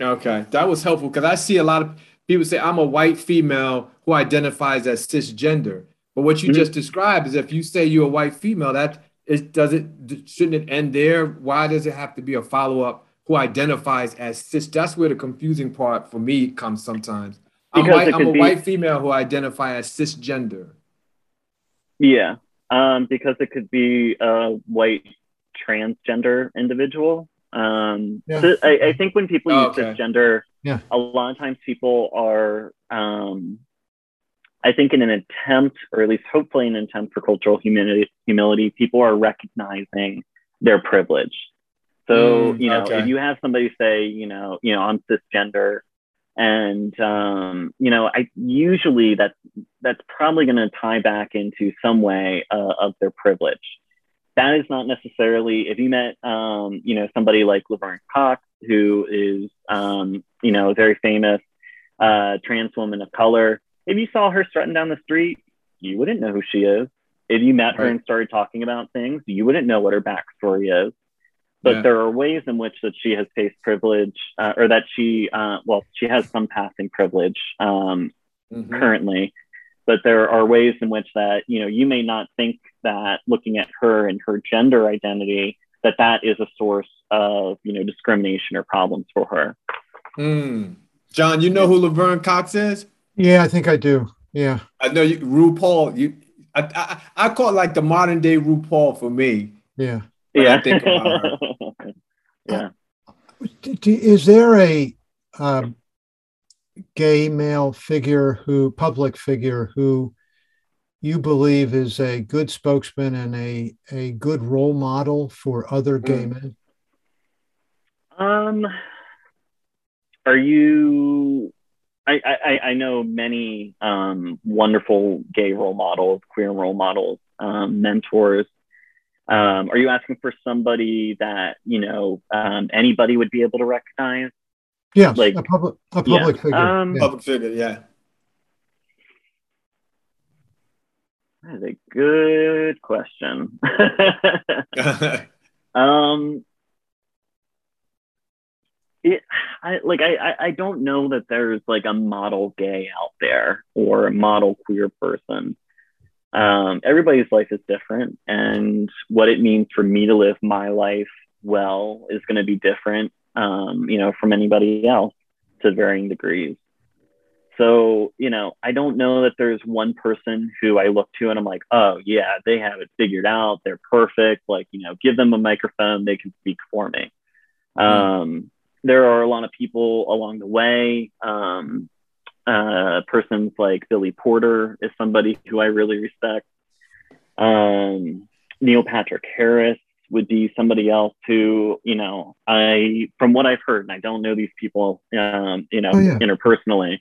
Okay, that was helpful because I see a lot of people say I'm a white female who identifies as cisgender. But what you Mhm. just described is if you say you're a white female, that is does it shouldn't it end there? Why does it have to be a follow up who identifies as cis? That's where the confusing part for me comes sometimes. I'm, white, I'm a be- white female who identify as cisgender. Yeah, um, because it could be a white transgender individual. Um, Yeah. so I, I think when people Oh, use okay. cisgender, Yeah. a lot of times people are, um, I think, in an attempt, or at least hopefully an attempt for cultural humility, humility people are recognizing their privilege. So Mm, you know, okay. if you have somebody say, you know, you know, I'm cisgender, and um, you know, I usually that's that's probably going to tie back into some way uh, of their privilege. That is not necessarily if you met, um, you know, somebody like Laverne Cox, who is, um, you know, a very famous uh, trans woman of color. If you saw her strutting down the street, you wouldn't know who she is. If you met her and started talking about things, you wouldn't know what her backstory is. But Yeah. there are ways in which that she has faced privilege, uh, or that she, uh, well, she has some passing privilege um, Mhm. currently, but there are ways in which that you know you may not think that looking at her and her gender identity that that is a source of you know discrimination or problems for her. Mm. John, you know who Laverne Cox is? Yeah, I think I do. Yeah. I know you, RuPaul. You, I, I, I call it like the modern day RuPaul for me. Yeah. Yeah. think about her. yeah. Is there a um, gay male figure who, public figure who you believe is a good spokesman and a, a good role model for other gay mm. men? Um, are you? I, I, I know many um, wonderful gay role models, queer role models, um, mentors. Um, are you asking for somebody that you know um, anybody would be able to recognize? Yeah, like a public a public yeah. figure. Um, yeah. Public figure, yeah. That is a good question. um, it, I like I, I don't know that there's like a model gay out there or a model queer person. Um, everybody's life is different, and what it means for me to live my life well is going to be different, um, you know, from anybody else to varying degrees. So, you know, I don't know that there's one person who I look to and I'm like, oh, yeah, they have it figured out. They're perfect. Like, you know, give them a microphone, they can speak for me. Mm-hmm. Um, there are a lot of people along the way. Uh, persons like Billy Porter is somebody who I really respect. Um, Neil Patrick Harris would be somebody else who, you know, I, from what I've heard, and I don't know these people, um, you know, oh, yeah. interpersonally,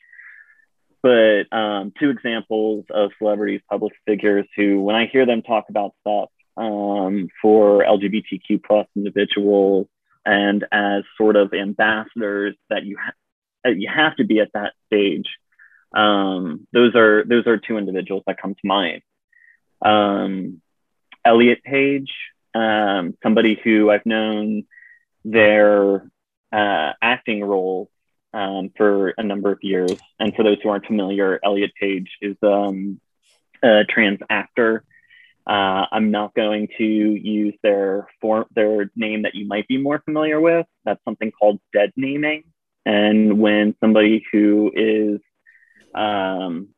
but um, two examples of celebrities, public figures who, when I hear them talk about stuff um, for LGBTQ plus individuals and as sort of ambassadors that you ha- you have to be at that stage. Um, those are those are two individuals that come to mind. Um, Elliot Page, um, somebody who I've known their uh, acting roles um, for a number of years. And for those who aren't familiar, Elliot Page is um, a trans actor uh, I'm not going to use their form, their name that you might be more familiar with. That's something called dead naming. And when somebody who is um,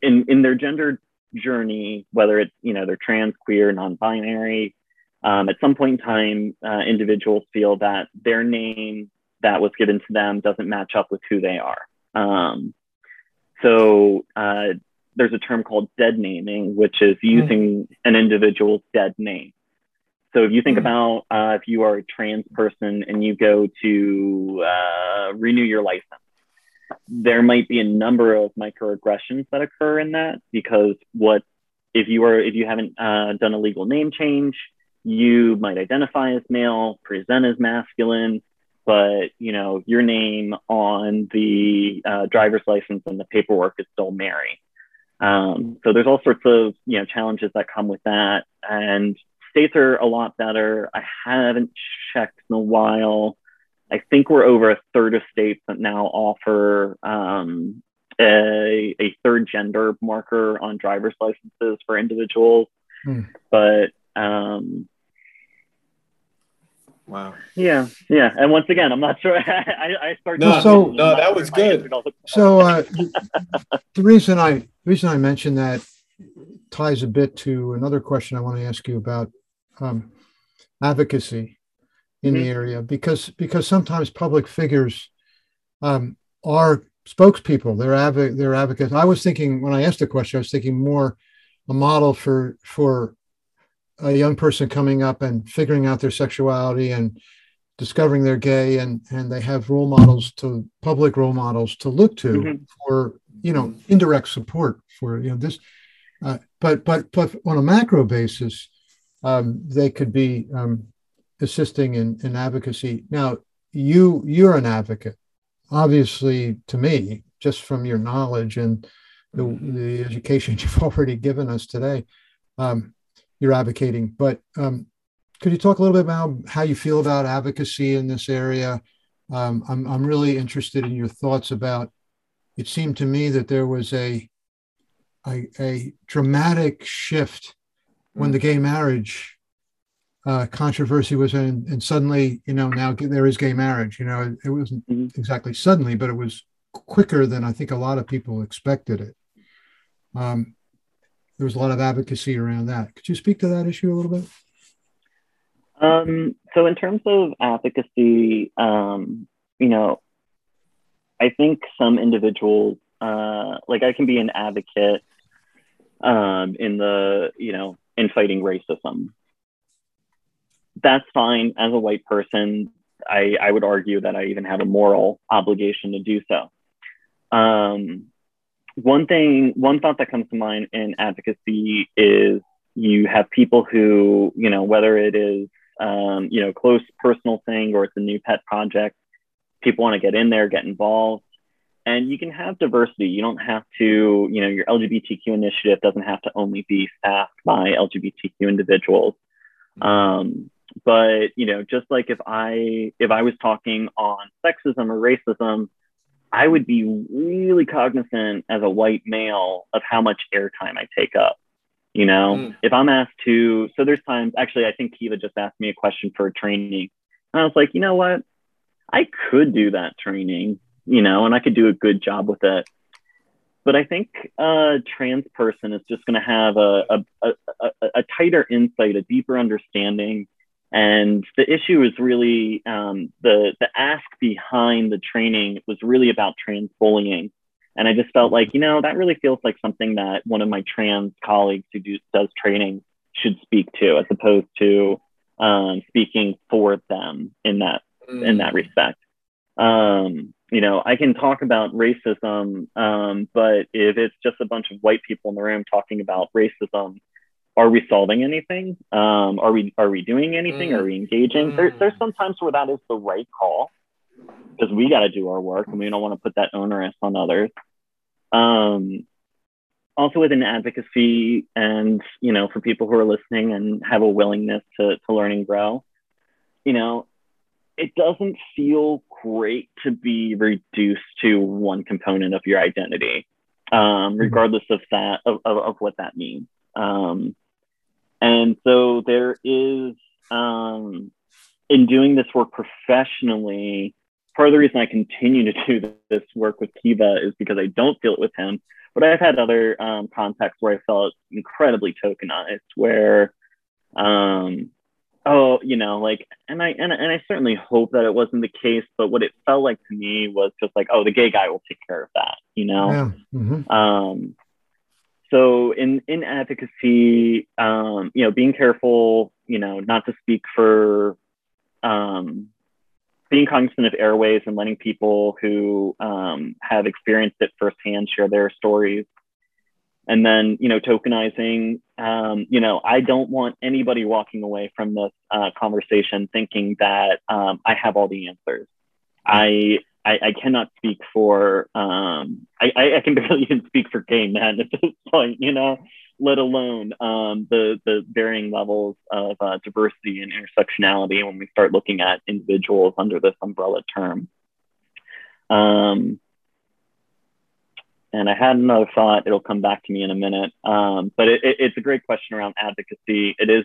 in in their gender journey, whether it's you know they're trans, queer, non-binary, um, at some point in time, uh, individuals feel that their name that was given to them doesn't match up with who they are. Um, so uh, there's a term called dead naming, which is hmm. using an individual's dead name. So if you think mm. about uh, if you are a trans person and you go to uh, renew your license, there might be a number of microaggressions that occur in that because what if you are if you haven't uh, done a legal name change, you might identify as male, present as masculine, but you know your name on the uh, driver's license and the paperwork is still Mary. Um, so there's all sorts of you know challenges that come with that, and states are a lot better. I haven't checked in a while. I think we're over a third of states that now offer um, a, a third gender marker on driver's licenses for individuals. Hmm. But um, Wow. Yeah, yeah. And once again, I'm not sure. I, I started. No, so no, that was good. So uh, the reason I the reason I mentioned that ties a bit to another question I want to ask you about um, advocacy in mm-hmm. the area because because sometimes public figures um, are spokespeople. They're adv- they're advocates. I was thinking when I asked the question, I was thinking more a model for for a young person coming up and figuring out their sexuality and discovering they're gay and and they have role models to public role models to look to mm-hmm. for you know indirect support for you know this uh, but but but on a macro basis um, they could be um, assisting in, in advocacy now you you're an advocate obviously to me just from your knowledge and the, the education you've already given us today um, you're advocating. But um, could you talk a little bit about how you feel about advocacy in this area? Um, I'm, I'm really interested in your thoughts about. It seemed to me that there was a a, a dramatic shift when the gay marriage uh, controversy was in, and suddenly, you know, now there is gay marriage. You know, it, it wasn't mm-hmm. exactly suddenly, but it was quicker than I think a lot of people expected it. Um, there was a lot of advocacy around that. Could you speak to that issue a little bit? Um, so in terms of advocacy, um, you know, I think some individuals, uh, like I can be an advocate um, in the, you know, in fighting racism. That's fine as a white person. I, I would argue that I even have a moral obligation to do so. Um, one thing, one thought that comes to mind in advocacy is you have people who, you know, whether it is, um, you know, close personal thing or it's a new pet project, people want to get in there, get involved. And you can have diversity. You don't have to, you know, your LGBTQ initiative doesn't have to only be staffed by LGBTQ individuals. Um, but you know, just like if I if I was talking on sexism or racism, I would be really cognizant as a white male of how much airtime I take up. You know, mm. if I'm asked to, so there's times, actually, I think Kiva just asked me a question for training. And I was like, you know what? I could do that training, you know, and I could do a good job with it. But I think a trans person is just going to have a, a, a, a, tighter insight, a deeper understanding and the issue is really um, the the ask behind the training was really about trans bullying, and I just felt like you know that really feels like something that one of my trans colleagues who do, does training should speak to, as opposed to um, speaking for them in that mm. in that mm. respect. Um, you know, I can talk about racism, um, but if it's just a bunch of white people in the room talking about racism, are we solving anything? Um, are we are we doing anything? Mm. Are we engaging? Mm. There, there's sometimes where that is the right call because we got to do our work and we don't want to put that onerous on others. Um, also within advocacy and you know for people who are listening and have a willingness to, to learn and grow, you know, it doesn't feel great to be reduced to one component of your identity, um, mm-hmm. regardless of that of, of, of what that means. Um, and so there is, um, in doing this work professionally, part of the reason I continue to do this work with Kiva is because I don't feel it with him. But I've had other um, contexts where I felt incredibly tokenized, where, um, oh, you know, like, and I and, and I certainly hope that it wasn't the case, but what it felt like to me was just like, oh, the gay guy will take care of that, you know. Yeah. Mm-hmm. Um, so in in advocacy, um, you know, being careful, you know, not to speak for, um, being cognizant of airways and letting people who um, have experienced it firsthand share their stories, and then you know, tokenizing. Um, you know, I don't want anybody walking away from this uh, conversation thinking that um, I have all the answers. I I, I cannot speak for um, I, I can barely even speak for gay men at this point, you know, let alone um, the the varying levels of uh, diversity and intersectionality when we start looking at individuals under this umbrella term. Um, and I had another thought. It'll come back to me in a minute. Um, but it, it, it's a great question around advocacy. It is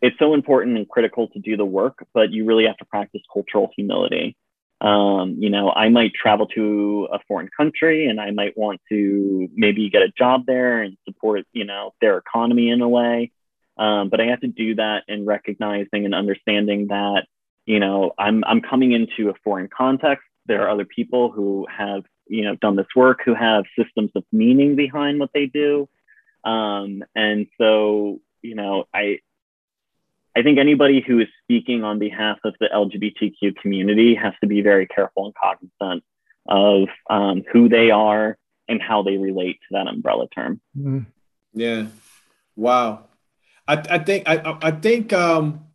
it's so important and critical to do the work, but you really have to practice cultural humility. Um, you know, I might travel to a foreign country and I might want to maybe get a job there and support, you know, their economy in a way. Um, but I have to do that in recognizing and understanding that, you know, I'm, I'm coming into a foreign context. There are other people who have, you know, done this work who have systems of meaning behind what they do. Um, and so, you know, I, I think anybody who is speaking on behalf of the LGBTQ community has to be very careful and cognizant of um, who they are and how they relate to that umbrella term. Mm-hmm. Yeah. Wow. I, I think I, I think um,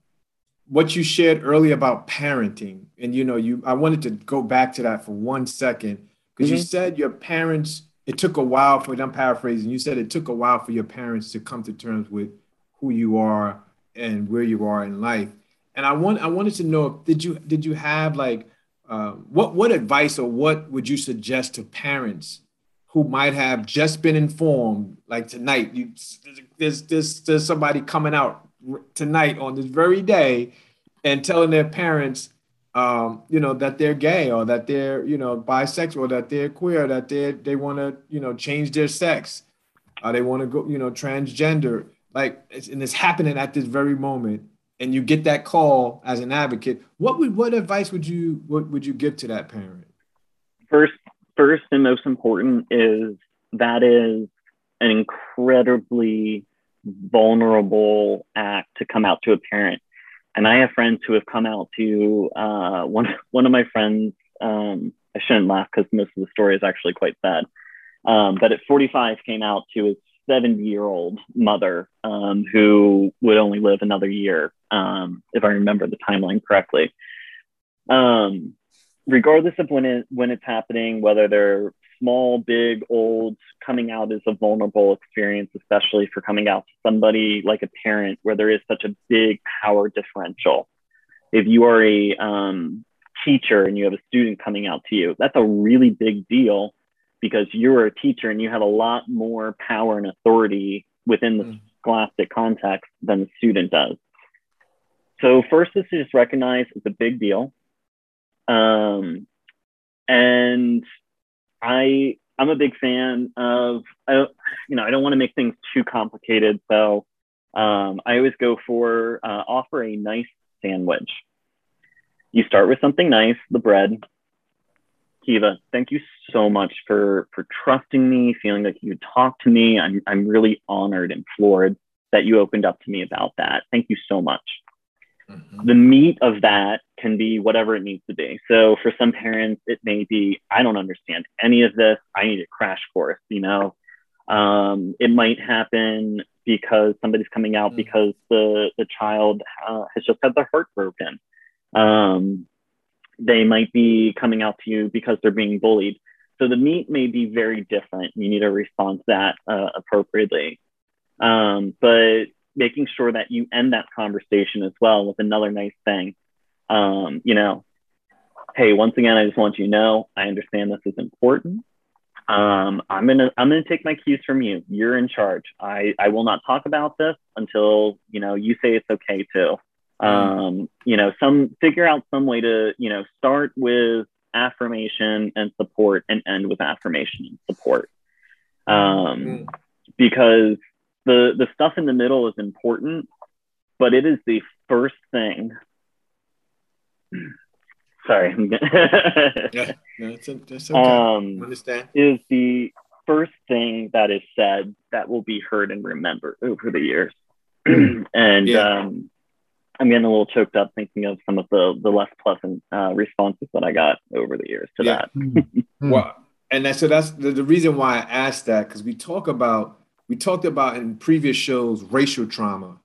what you shared earlier about parenting, and you know, you I wanted to go back to that for one second because mm-hmm. you said your parents. It took a while for. I'm paraphrasing. You said it took a while for your parents to come to terms with who you are and where you are in life. And I want I wanted to know did you did you have like uh, what what advice or what would you suggest to parents who might have just been informed like tonight you there's there's there's somebody coming out tonight on this very day and telling their parents um, you know that they're gay or that they're you know bisexual or that they're queer that they they want to you know change their sex or they want to go you know transgender like and it's happening at this very moment and you get that call as an advocate, what would what advice would you what would you give to that parent? First, first and most important is that is an incredibly vulnerable act to come out to a parent. And I have friends who have come out to uh, one one of my friends. Um, I shouldn't laugh because most of the story is actually quite sad. Um, but at 45, came out to his 70 year old mother um, who would only live another year, um, if I remember the timeline correctly. Um, regardless of when it when it's happening, whether they're small, big, old, coming out is a vulnerable experience, especially for coming out to somebody like a parent where there is such a big power differential. If you are a um, teacher and you have a student coming out to you, that's a really big deal because you're a teacher and you have a lot more power and authority within the mm. scholastic context than the student does. So first is to just recognize it's a big deal. Um, and I I'm a big fan of I, you know I don't want to make things too complicated, so um, I always go for uh, offer a nice sandwich. You start with something nice, the bread, Kiva, thank you so much for for trusting me, feeling like you talk to me. I'm I'm really honored and floored that you opened up to me about that. Thank you so much. Mm-hmm. The meat of that can be whatever it needs to be. So for some parents, it may be, I don't understand any of this. I need a crash course, you know. Um, it might happen because somebody's coming out mm-hmm. because the the child uh, has just had their heart broken. Um, they might be coming out to you because they're being bullied. So the meat may be very different. You need to respond to that uh, appropriately. Um, but making sure that you end that conversation as well with another nice thing. Um, you know, hey, once again, I just want you to know I understand this is important. Um, I'm gonna I'm gonna take my cues from you. You're in charge. I, I will not talk about this until you know you say it's okay to. Um, you know some figure out some way to you know start with affirmation and support and end with affirmation and support um, mm-hmm. because the the stuff in the middle is important but it is the first thing sorry yeah no, it's, it's okay. um, understand is the first thing that is said that will be heard and remembered over the years and yeah. um, I'm getting a little choked up thinking of some of the the less pleasant uh, responses that I got over the years to yeah. that. Mm-hmm. well, and that, so that's the, the reason why I asked that because we talk about we talked about in previous shows racial trauma,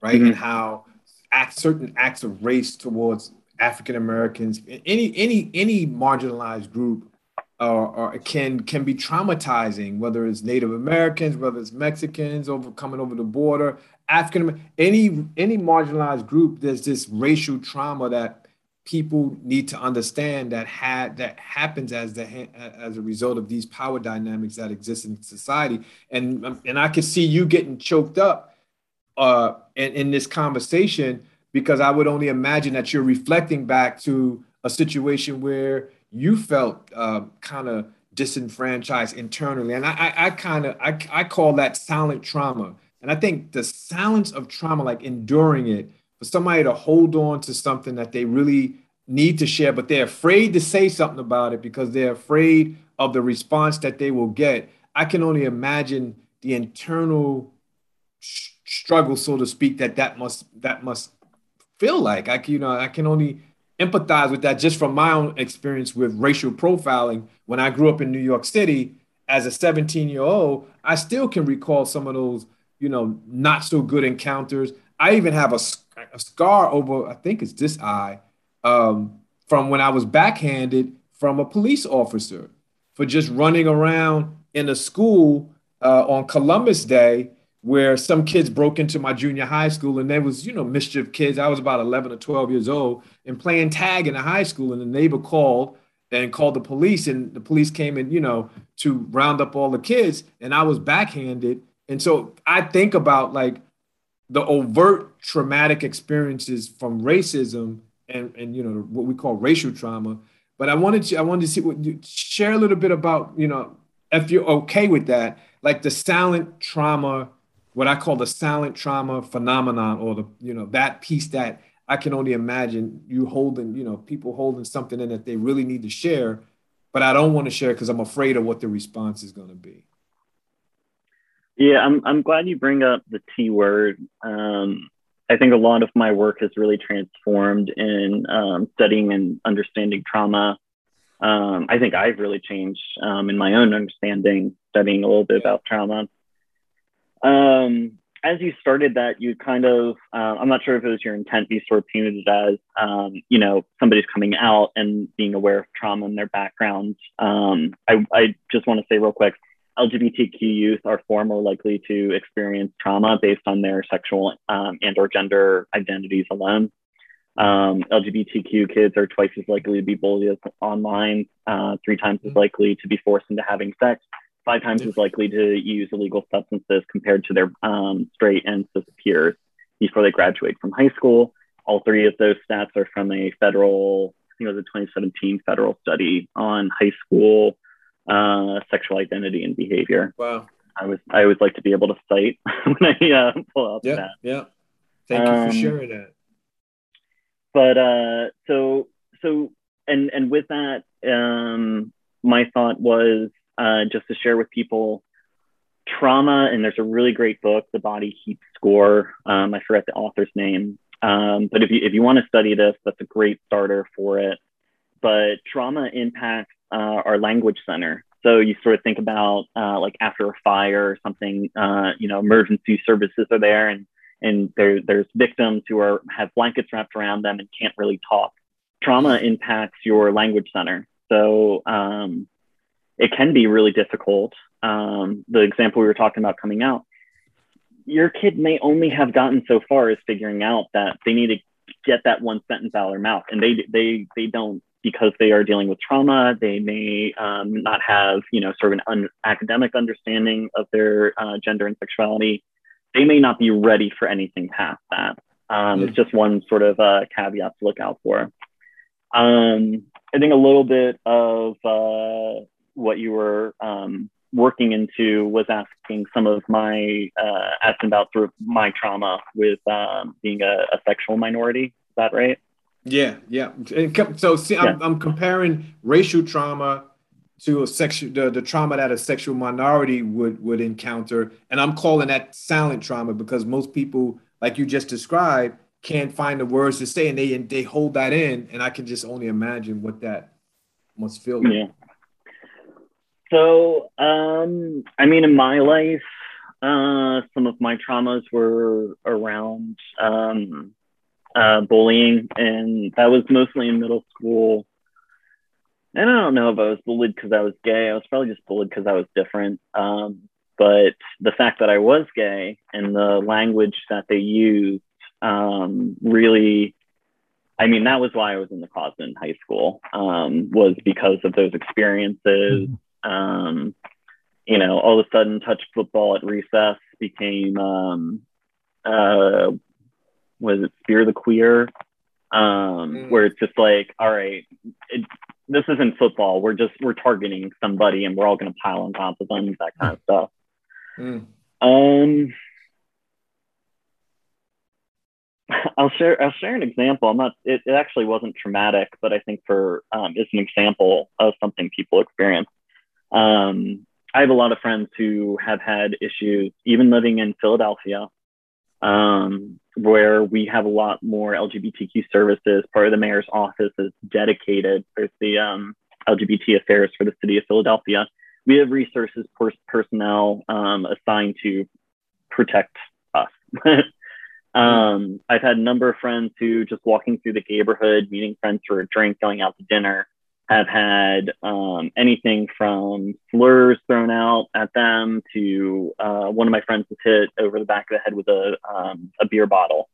right, mm-hmm. and how act, certain acts of race towards African Americans, any any any marginalized group, or, or can can be traumatizing, whether it's Native Americans, whether it's Mexicans over coming over the border. African any any marginalized group, there's this racial trauma that people need to understand that had that happens as the as a result of these power dynamics that exist in society. And and I can see you getting choked up uh, in, in this conversation because I would only imagine that you're reflecting back to a situation where you felt uh, kind of disenfranchised internally, and I, I, I kind of I, I call that silent trauma and I think the silence of trauma, like enduring it, for somebody to hold on to something that they really need to share, but they're afraid to say something about it because they're afraid of the response that they will get. I can only imagine the internal sh- struggle, so to speak, that that must that must feel like. I you know I can only empathize with that just from my own experience with racial profiling. When I grew up in New York City as a 17 year old, I still can recall some of those you know, not so good encounters. I even have a, a scar over, I think it's this eye, um, from when I was backhanded from a police officer for just running around in a school uh, on Columbus Day where some kids broke into my junior high school and there was, you know, mischief kids. I was about 11 or 12 years old and playing tag in a high school. And the neighbor called and called the police and the police came in, you know, to round up all the kids. And I was backhanded and so I think about like the overt traumatic experiences from racism and, and you know what we call racial trauma. But I wanted to I wanted to see what you share a little bit about you know if you're okay with that, like the silent trauma what I call the silent trauma phenomenon, or the you know that piece that I can only imagine you holding, you know, people holding something in that they really need to share, but I don't want to share because I'm afraid of what the response is going to be. Yeah, I'm I'm glad you bring up the T word. Um, I think a lot of my work has really transformed in um, studying and understanding trauma. Um, I think I've really changed um, in my own understanding, studying a little bit about trauma. Um, as you started that, you kind of, uh, I'm not sure if it was your intent, you sort of painted it as, you know, somebody's coming out and being aware of trauma in their background. I, I just want to say real quick, LGBTQ youth are far more likely to experience trauma based on their sexual um, and or gender identities alone. Um, LGBTQ kids are twice as likely to be bullied online, uh, three times as likely to be forced into having sex, five times as likely to use illegal substances compared to their um, straight and cis peers before they graduate from high school. All three of those stats are from a federal, I think it was a 2017 federal study on high school uh, sexual identity and behavior. Wow. I was I always like to be able to cite when I uh, pull up yeah, that. Yeah. Thank you for um, sharing that. But uh, so so and and with that, um, my thought was uh, just to share with people trauma. And there's a really great book, The Body Keeps Score. Um, I forget the author's name. Um, but if you, if you want to study this, that's a great starter for it. But trauma impacts uh, our language center. So you sort of think about uh, like after a fire or something, uh, you know, emergency services are there and, and there, there's victims who are have blankets wrapped around them and can't really talk. Trauma impacts your language center. So um, it can be really difficult. Um, the example we were talking about coming out, your kid may only have gotten so far as figuring out that they need to get that one sentence out of their mouth, and they they they don't because they are dealing with trauma. They may um, not have you know sort of an un- academic understanding of their uh, gender and sexuality. They may not be ready for anything past that. Um, mm. It's just one sort of uh, caveat to look out for. Um, I think a little bit of uh, what you were um, working into was asking some of my uh, asking about sort of my trauma with um, being a, a, sexual minority. Is that right? Yeah, yeah. So see, I'm. I'm comparing racial trauma to a sexual the, the trauma that a sexual minority would would encounter, and I'm calling that silent trauma because most people, like you just described, can't find the words to say, and they and they hold that in, and I can just only imagine what that must feel like. Yeah. So, um, I mean, in my life, uh, some of my traumas were around um, uh, bullying, and that was mostly in middle school. And I don't know if I was bullied because I was gay. I was probably just bullied because I was different. Um, but the fact that I was gay and the language that they used um, really, I mean, that was why I was in the closet in high school, um, was because of those experiences. Mm-hmm um, you know, all of a sudden, touch football at recess became, um, uh, was it Smear the Queer? Um, mm. Where it's just like, all right, it, this isn't football. We're just we're targeting somebody, and we're all going to pile on top of them, that kind of stuff. Mm. Um, I'll share I'll share an example. I'm not it, it actually wasn't traumatic, but I think for um, it's an example of something people experience. Um, I have a lot of friends who have had issues, even living in Philadelphia, um, where we have a lot more LGBTQ services. Part of the mayor's office is dedicated. There's the um, LGBT affairs for the city of Philadelphia. We have resources, per- personnel um, assigned to protect us. um, I've had a number of friends who just walking through the neighborhood, meeting friends for a drink, going out to dinner, have had um, anything from slurs thrown out at them to uh, one of my friends was hit over the back of the head with a, um, a beer bottle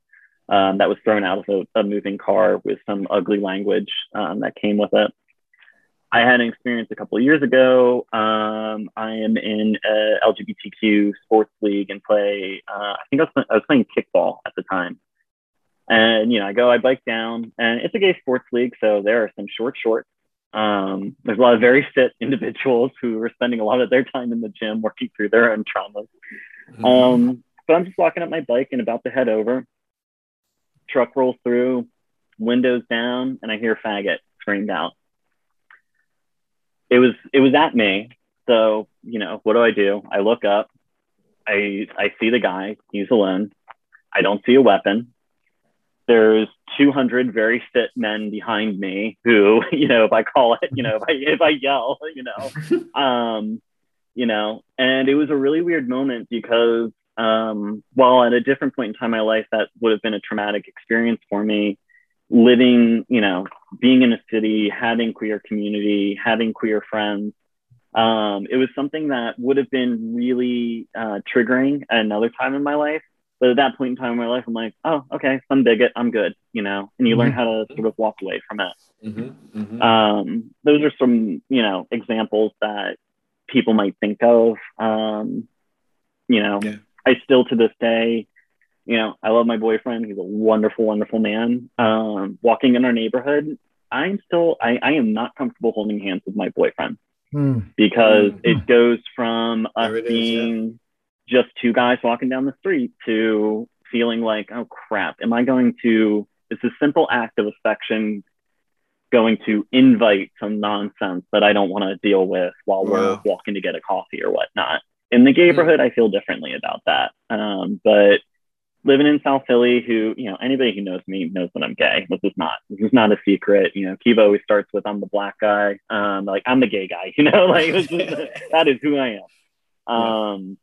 um, that was thrown out of a, a, moving car with some ugly language um, that came with it. I had an experience a couple of years ago. Um, I am in a LGBTQ sports league and play. Uh, I think I was, I was playing kickball at the time. And you know, I go, I bike down, and it's a gay sports league, so there are some short shorts um, there's a lot of very fit individuals who are spending a lot of their time in the gym working through their own traumas. Mm-hmm. Um, but I'm just walking up my bike and about to head over. Truck rolls through, windows down, and I hear faggot screamed out. It was it was at me. So, you know, what do I do? I look up, I I see the guy, he's alone. I don't see a weapon. There's 200 very fit men behind me who, you know, if I call it, you know, if I if I yell, you know, um, you know, and it was a really weird moment because um, while at a different point in time in my life that would have been a traumatic experience for me, living, you know, being in a city, having queer community, having queer friends, um, it was something that would have been really uh, triggering at another time in my life. But at that point in time in my life, I'm like, oh, okay, some bigot, I'm good, you know, and you mm-hmm. learn how to sort of walk away from it. Mm-hmm. Mm-hmm. Um, those are some, you know, examples that people might think of. Um, you know, yeah. I still to this day, you know, I love my boyfriend. He's a wonderful, wonderful man. Um, walking in our neighborhood, I'm still, I, I am not comfortable holding hands with my boyfriend mm. because mm. it goes from us being yeah. Just two guys walking down the street to feeling like, oh crap, am I going to, is this simple act of affection going to invite some nonsense that I don't want to deal with while wow. we're walking to get a coffee or whatnot. In the neighborhood. I feel differently about that. Um, but living in South Philly, who, you know, anybody who knows me knows that I'm gay. This is not, this is not a secret. You know, Kiva always starts with, I'm the black guy. Um, like I'm the gay guy, you know, like that is who I am. Um,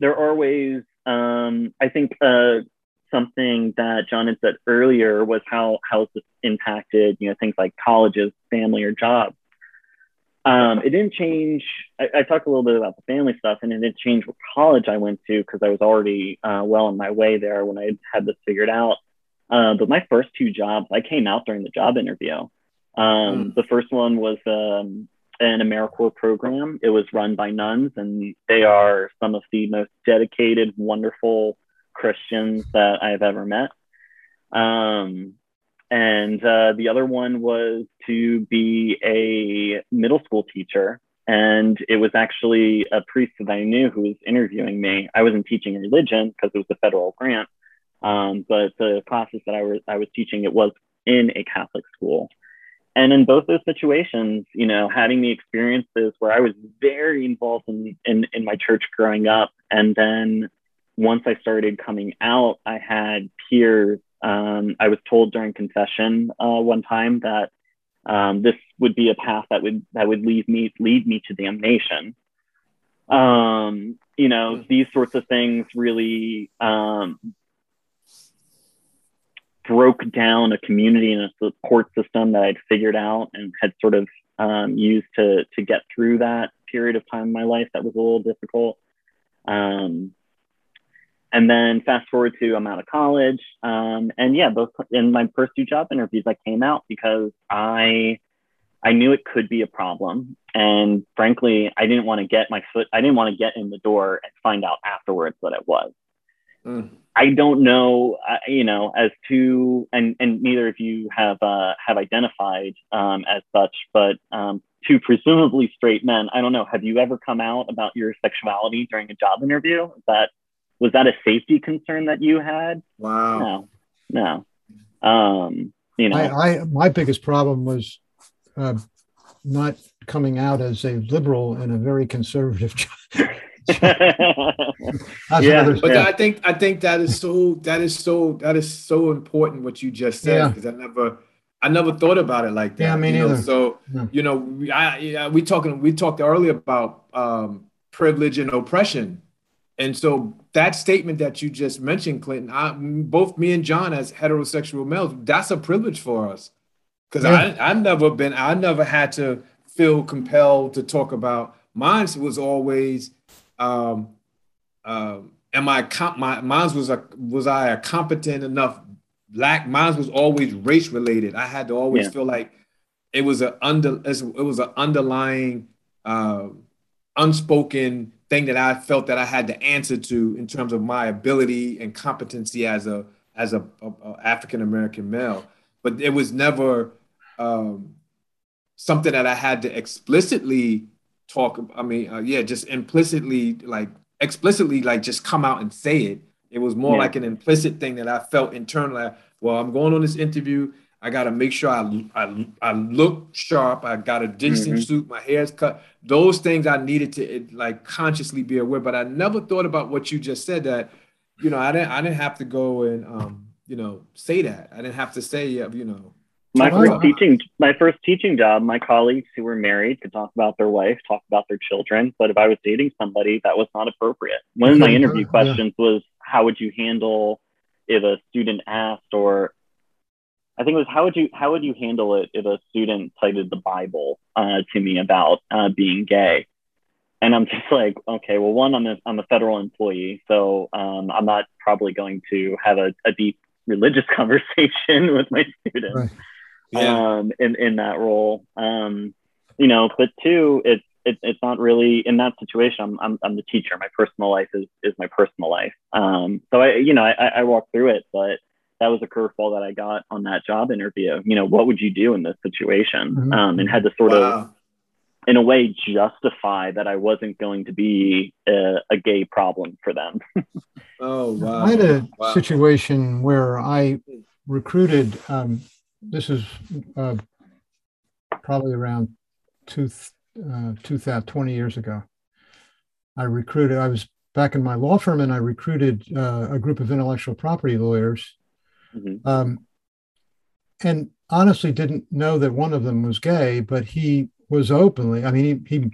there are ways, um, I think, uh, something that John had said earlier was how, how this impacted, you know, things like colleges, family or jobs. Um, it didn't change. I, I, talked a little bit about the family stuff, and it didn't change what college I went to because I was already uh, well on my way there when I had this figured out. Uh, but my first two jobs, I came out during the job interview. Um, mm. The first one was um, an AmeriCorps program. It was run by nuns, and they are some of the most dedicated, wonderful Christians that I've ever met. Um, and uh, the other one was to be a middle school teacher. And it was actually a priest that I knew who was interviewing me. I wasn't teaching religion because it was a federal grant, um, but the classes that I was I was teaching it was in a Catholic school. And in both those situations, you know, having the experiences where I was very involved in, in, in my church growing up, and then once I started coming out, I had peers um, I was told during confession uh, one time that um, this would be a path that would that would lead me lead me to damnation. Um, you know, mm-hmm. these sorts of things really um, broke down a community and a support system that I'd figured out and had sort of um, used to to get through that period of time in my life that was a little difficult. Um, and then fast forward to I'm out of college. Um, and yeah, both in my first two job interviews, I came out because I I knew it could be a problem. And frankly, I didn't want to get my foot, I didn't want to get in the door and find out afterwards that it was. Mm. I don't know, uh, you know, as to, and, and neither of you have, uh, have identified um, as such, but um, two presumably straight men, I don't know, have you ever come out about your sexuality during a job interview? Is that was that a safety concern that you had? Wow. No, no. Um, you know, I, I my biggest problem was uh, not coming out as a liberal in a very conservative. yeah, but yeah. I think I think that is so that is so that is so important what you just said because yeah. I never I never thought about it like that. Yeah, me neither. Know? So you know, I, we talking we talked earlier about um, privilege and oppression, and so that statement that you just mentioned, Clinton, I, both me and John as heterosexual males, that's a privilege for us. Because yeah. I I've never been, I never had to feel compelled to talk about. Mine was always, um, uh, am I comp- my mine was a was I a competent enough black? Mine was always race related. I had to always yeah. feel like it was a under it was an underlying uh, unspoken thing that I felt that I had to answer to in terms of my ability and competency as a as a, a, a African American male. But it was never um, something that I had to explicitly talk. I mean, uh, yeah, just implicitly like explicitly like just come out and say it. It was more Yeah. like an implicit thing that I felt internally. Well, I'm going on this interview. I got to make sure I, I, I look sharp. I got a decent Mhm. suit. My hair's cut. Those things I needed to it, like consciously be aware. But I never thought about what you just said. That you know, I didn't I didn't have to go and um, you know say that. I didn't have to say you know. My first I- teaching, my first teaching job, my colleagues who were married could talk about their wife, talk about their children. But if I was dating somebody, that was not appropriate. One of my interview yeah. questions was, "How would you handle if a student asked, or I think it was how would you how would you handle it if a student cited the Bible uh, to me about uh, being gay?" And I'm just like, okay, well, one, I'm a, I'm a federal employee, so um, I'm not probably going to have a, a deep religious conversation with my students Right. Um, in, in that role. Um, you know, but two, it's, it, it's not really in that situation. I'm, I'm, I'm the teacher. My personal life is, is my personal life. Um, so I, you know, I, I walked through it, but that was a curveball that I got on that job interview. You know, what would you do in this situation? Mhm. Um, and had to sort of, in a way, justify that I wasn't going to be a, a gay problem for them. Oh wow. I had a Wow. situation where I recruited. Um, this is uh, probably around two, uh, 2000, 20 years ago. I recruited. I was back in my law firm, and I recruited uh, a group of intellectual property lawyers. Mhm. Um, and honestly, didn't know that one of them was gay, but he was openly. I mean, he, he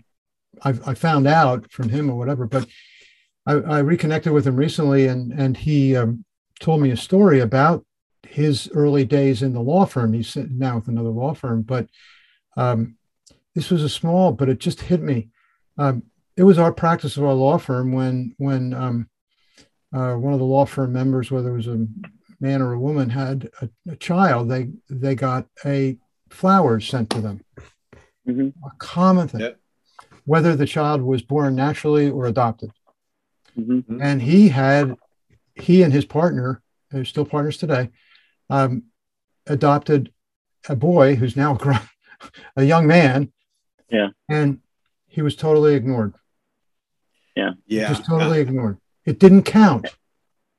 I, I found out from him or whatever, but I, I reconnected with him recently, and and he um, told me a story about his early days in the law firm. He's now with another law firm, but um, this was a small, but it just hit me. Um, it was our practice of our law firm when when um, uh, one of the law firm members, whether it was a man or a woman, had a, a child, they they got a flowers sent to them. Mhm. A common thing, Yep. whether the child was born naturally or adopted Mhm. and he had he and his partner they're still partners today um, adopted a boy who's now a, grown, a young man Yeah. and he was totally ignored Yeah. Yeah. Just totally ignored it didn't count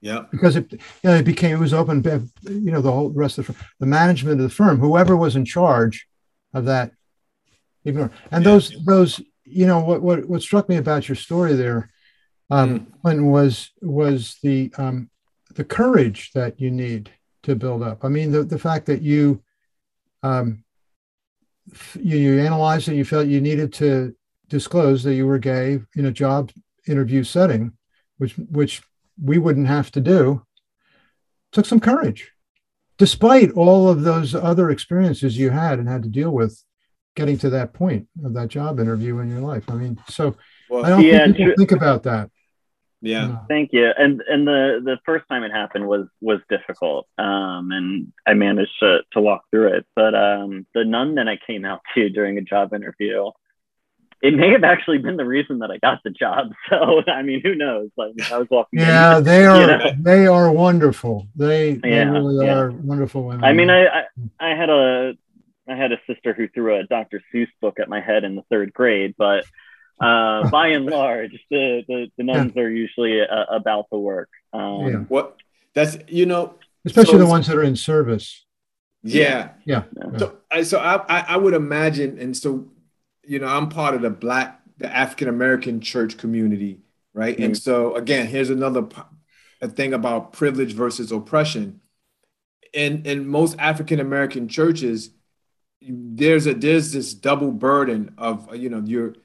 Yeah. because it, you know, it became it was open you know the whole rest of the, firm- the management of the firm whoever was in charge of that ignore and Yeah. those those you know what what what struck me about your story there um Clinton was was the um the courage that you need to build up. I mean the the fact that you um you, you analyzed it you felt you needed to disclose that you were gay in a job interview setting which which we wouldn't have to do took some courage. Despite all of those other experiences you had and had to deal with getting to that point of that job interview in your life. I mean so i don't Yeah, think people true. think about that yeah. Thank you. And and the the first time it happened was was difficult. Um, and I managed to to walk through it. But um, the nun that I came out to during a job interview, it may have actually been the reason that I got the job. So I mean, who knows? Like I was walking. in- yeah they You are know? they are wonderful they, they Yeah, really yeah. are wonderful women I mean, I, I I had a I had a sister who threw a Dr. Seuss book at my head in the third grade, but uh, by and large, the the, the nuns are usually uh, about the work. Um, Yeah. What that's you know, especially so- the ones that are in service yeah. yeah So I so I, I I would imagine, and so you know, I'm part of the black, the African American church community, right? And so again, here's another p- a thing about privilege versus oppression. In in most African American churches, there's a there's this double burden of you know you're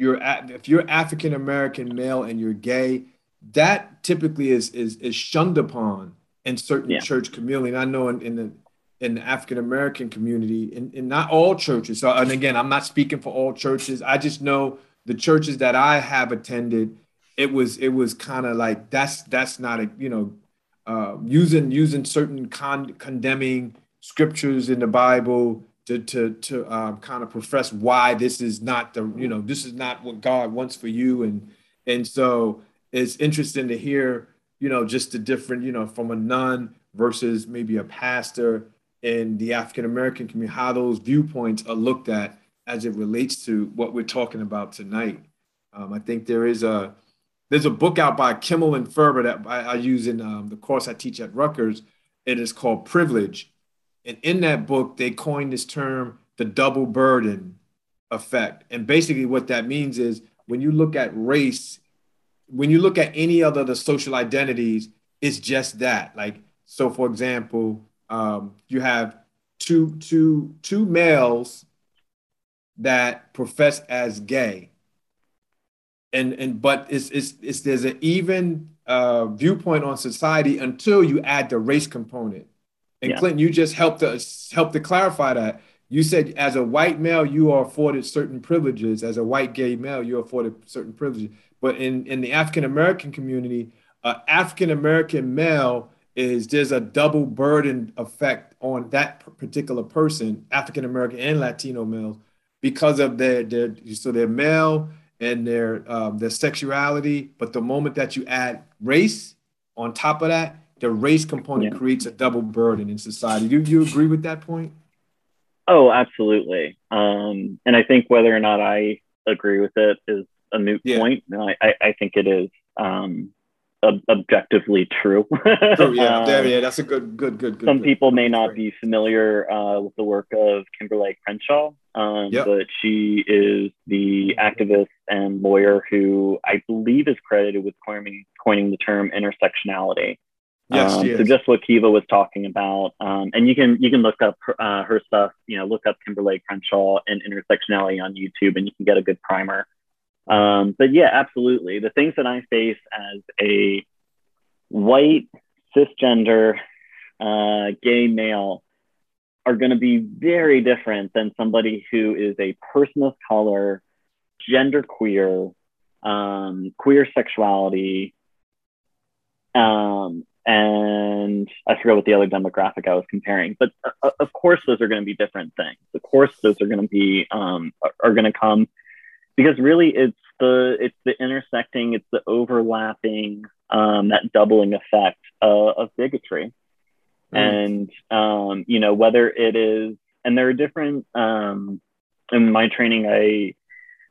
you're if you're African American male and you're gay, that typically is is is shunned upon in certain Yeah. church community. And I know in, in the in the African American community, in, in not all churches. So, and again, I'm not speaking for all churches. I just know the churches that I have attended, it was it was kind of like that's that's not a you know uh, using using certain con- condemning scriptures in the Bible to to to um, kind of profess why this is not the you know this is not what God wants for you and and so it's interesting to hear you know just the different you know from a nun versus maybe a pastor in the African American community how those viewpoints are looked at as it relates to what we're talking about tonight. Um, I think there is a there's a book out by Kimmel and Ferber that I, I use in um, the course I teach at Rutgers. It is called Privilege. And in that book, they coined this term the double burden effect. And basically, what that means is when you look at race, when you look at any other the social identities, it's just that. Like, so for example, um, you have two, two, two males that profess as gay. And, and but it's, it's, it's there's an even uh, viewpoint on society until you add the race component. And yeah. Clinton, you just helped us help to clarify that. You said as a white male, you are afforded certain privileges. As a white gay male, you're afforded certain privileges. But in, in the African American community, uh, African American male is there's a double burden effect on that particular person, African American and Latino males, because of their their so their male and their um, their sexuality. But the moment that you add race on top of that, the race component yeah. creates a double burden in society. Do you agree with that point? Oh, absolutely. Um, and I think whether or not I agree with it is a moot yeah. point. I, I, I, think it is um, ob- objectively true. true yeah, um, yeah, that's a good, good, good. good some good. people may not be familiar uh, with the work of Kimberlé Crenshaw, um, yep. but she is the activist and lawyer who I believe is credited with coining, coining the term intersectionality. Yes, um, so just what Kiva was talking about, um, and you can you can look up uh, her stuff. You know, look up Kimberlé Crenshaw and intersectionality on YouTube, and you can get a good primer. Um, but yeah, absolutely, the things that I face as a white cisgender uh, gay male are going to be very different than somebody who is a person of color, gender queer, um, queer sexuality, um, and I forget what the other demographic I was comparing, but uh, uh of course those are going to be different things. Of course those are going to be um, are, are going to come because really it's the it's the intersecting, it's the overlapping, um, that doubling effect uh, of bigotry, mm. and um, you know whether it is and there are different um, in my training I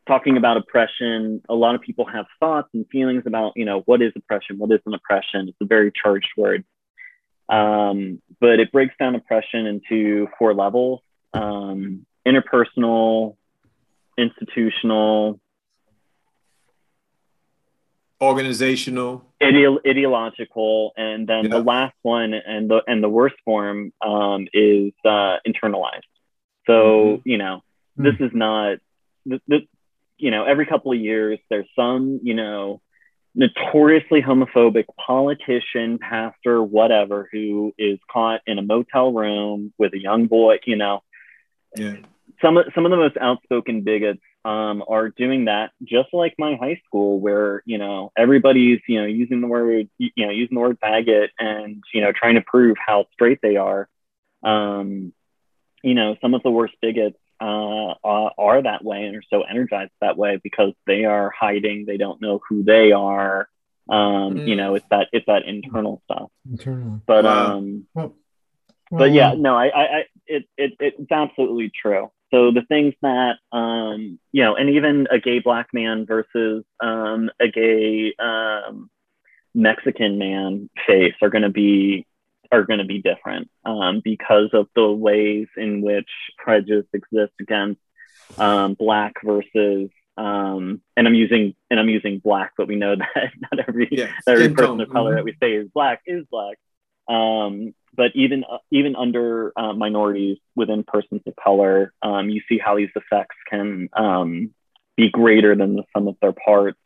talking about oppression, a lot of people have thoughts and feelings about, you know, what is oppression? What is an oppression? It's a very charged word. Um, but it breaks down oppression into four levels um, interpersonal, institutional, organizational, ide- ideological, and then yeah. the last one and the and the worst form um, is uh, internalized. So mm-hmm. you know, mm-hmm. this is not you know, every couple of years, there's some, you know, notoriously homophobic politician, pastor, whatever, who is caught in a motel room with a young boy, you know. Yeah. Some of some of the most outspoken bigots um, are doing that, just like my high school, where you know everybody's you know using the word you know using the word faggot and you know trying to prove how straight they are. Um, you know, some of the worst bigots uh, are that way and are so energized that way because they are hiding. They don't know who they are. Um, mm. You know, it's that it's that internal stuff. Internal. But wow. um, well, well, but yeah, no, I, I, I it, it, it's absolutely true. So the things that um, you know, and even a gay black man versus um, a gay um, Mexican man face are going to be are going to be different um, because of the ways in which prejudice exists against um, black versus um, and I'm using and I'm using black, but we know that not every yeah, every person tone. of color mm-hmm. that we say is black is black. Um, but even uh, even under uh, minorities within persons of color, um, you see how these effects can um, be greater than the sum of their parts.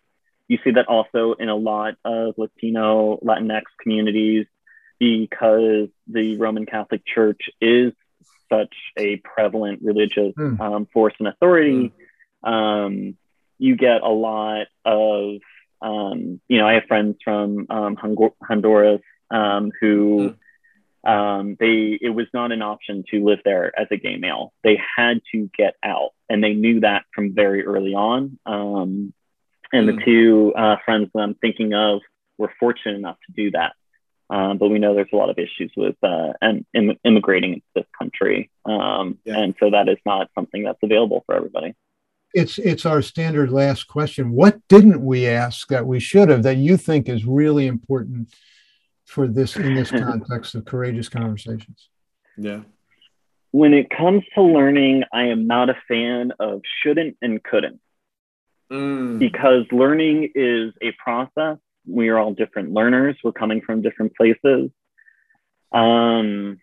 You see that also in a lot of Latino Latinx communities because the Roman Catholic Church is such a prevalent religious mm. um, force and authority. Mm. Um, you get a lot of, um, you know, I have friends from um, Honduras um, who mm. they it was not an option to live there as a gay male. They had to get out, and they knew that from very early on. and the hmm. two uh, friends that I'm thinking of were fortunate enough to do that. Um, but we know there's a lot of issues with uh, and Im- immigrating into this country, um, yeah. and so that is not something that's available for everybody. it's it's our standard last question. What didn't we ask that we should have that you think is really important for this in this context of courageous conversations? Yeah. When it comes to learning, I am not a fan of shouldn't and couldn't. Mm. Because learning is a process. We are all different learners. We're coming from different places. Um,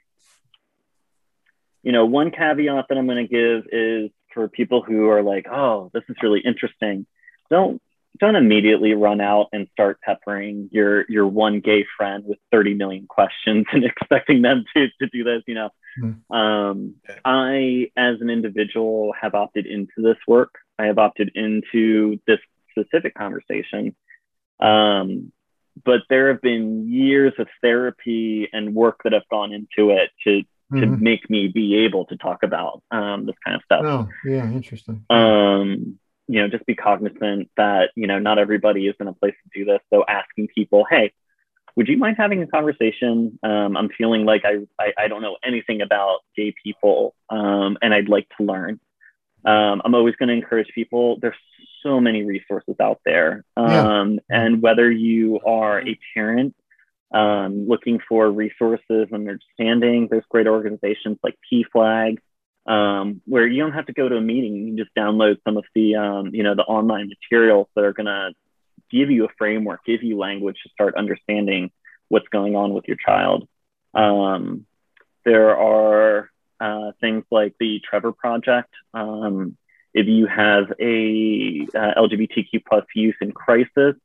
you know, one caveat that I'm going to give is for people who are like, oh, this is really interesting. Don't don't immediately run out and start peppering your your one gay friend with 30 million questions and expecting them to, to do this you know mm. um, i as an individual have opted into this work i have opted into this specific conversation um, but there have been years of therapy and work that have gone into it to to mm-hmm. make me be able to talk about um, this kind of stuff. Oh, yeah, interesting. Um, you know, just be cognizant that you know not everybody is in a place to do this. So asking people, hey, would you mind having a conversation? Um, I'm feeling like I, I, I don't know anything about gay people, um, and I'd like to learn. Um, I'm always going to encourage people. There's so many resources out there, yeah. Um, and whether you are a parent um, looking for resources and understanding. There's great organizations like PFLAG, um, where you don't have to go to a meeting. You can just download some of the, um, you know, the online materials that are going to give you a framework, give you language to start understanding what's going on with your child. Um, there are uh, things like the Trevor Project. Um, if you have a uh, LGBTQ plus youth in crisis,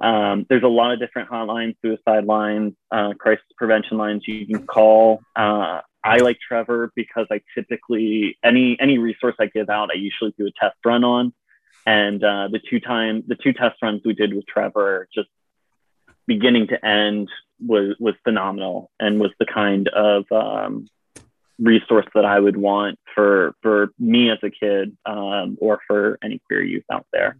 um, there's a lot of different hotlines, suicide lines, uh, crisis prevention lines you can call. Uh, I like Trevor because I typically any any resource I give out, I usually do a test run on, and uh, the two time the two test runs we did with Trevor, just beginning to end, was was phenomenal and was the kind of um, resource that I would want for for me as a kid um, or for any queer youth out there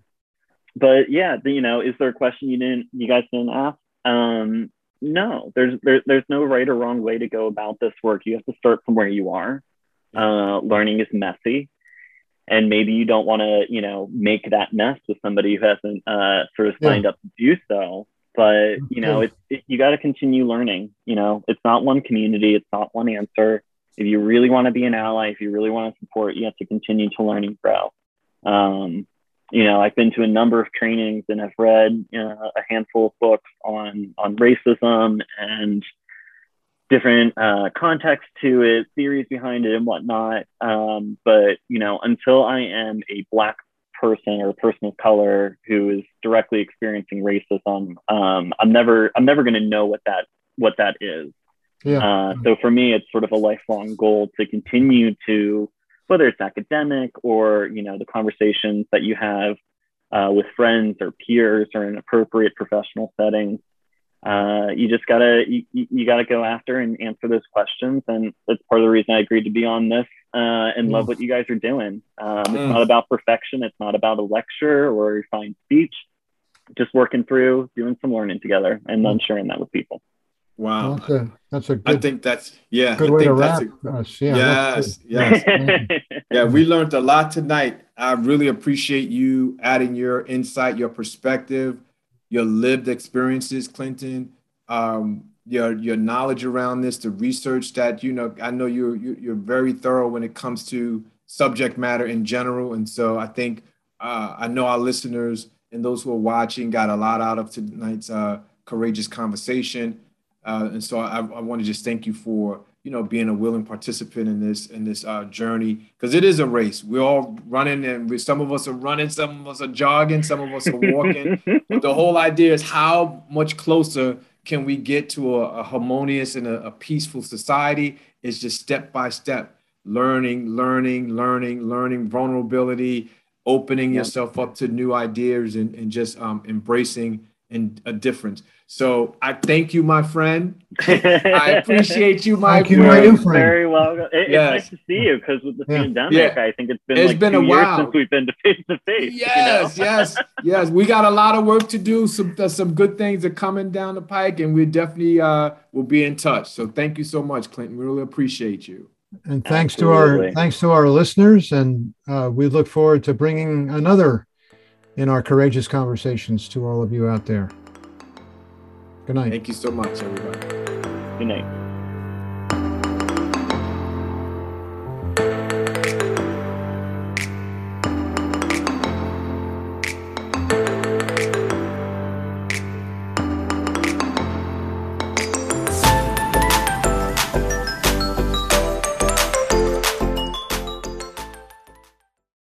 but yeah, you know, is there a question you didn't, you guys didn't ask? Um, no, there's there, there's no right or wrong way to go about this work. You have to start from where you are. Uh, learning is messy, and maybe you don't want to, you know, make that mess with somebody who hasn't uh, sort of signed yeah. up to do so. But you know, it's it, you got to continue learning. You know, it's not one community, it's not one answer. If you really want to be an ally, if you really want to support, you have to continue to learn and grow. Um, you know, I've been to a number of trainings and I've read you know, a handful of books on on racism and different uh, context to it, theories behind it, and whatnot. Um, but you know, until I am a black person or a person of color who is directly experiencing racism, um, I'm never I'm never going to know what that what that is. Yeah. Uh, so for me, it's sort of a lifelong goal to continue to whether it's academic or you know the conversations that you have uh, with friends or peers or in appropriate professional settings uh, you just gotta you, you, gotta go after and answer those questions and that's part of the reason i agreed to be on this uh, and mm. love what you guys are doing um, mm. it's not about perfection it's not about a lecture or a refined speech just working through doing some learning together and then mm. sharing that with people Wow, that's a, that's a good, I think that's yeah. Good I way to wrap a, us. Yeah, yes, yes. yeah, we learned a lot tonight. I really appreciate you adding your insight, your perspective, your lived experiences, Clinton. Um, your your knowledge around this, the research that you know. I know you're you're very thorough when it comes to subject matter in general, and so I think uh, I know our listeners and those who are watching got a lot out of tonight's uh, courageous conversation. Uh, and so I, I want to just thank you for you know being a willing participant in this in this uh, journey because it is a race. We're all running, and we, some of us are running, some of us are jogging, some of us are walking. but the whole idea is how much closer can we get to a, a harmonious and a, a peaceful society? It's just step by step, learning, learning, learning, learning, vulnerability, opening yourself up to new ideas, and, and just um, embracing and a difference. So I thank you, my friend. I appreciate you, my thank. You, my friend. Very well. It, yes. It's nice to see you because with the yeah. pandemic, yeah. I think it's been it's like been a while since we've been to face to face. Yes, you know? yes, yes. We got a lot of work to do. Some uh, some good things are coming down the pike, and we definitely uh, will be in touch. So thank you so much, Clinton. We really appreciate you. And thanks Absolutely. to our thanks to our listeners, and uh, we look forward to bringing another in our courageous conversations to all of you out there. Good night. Thank you so much, everybody. Good night.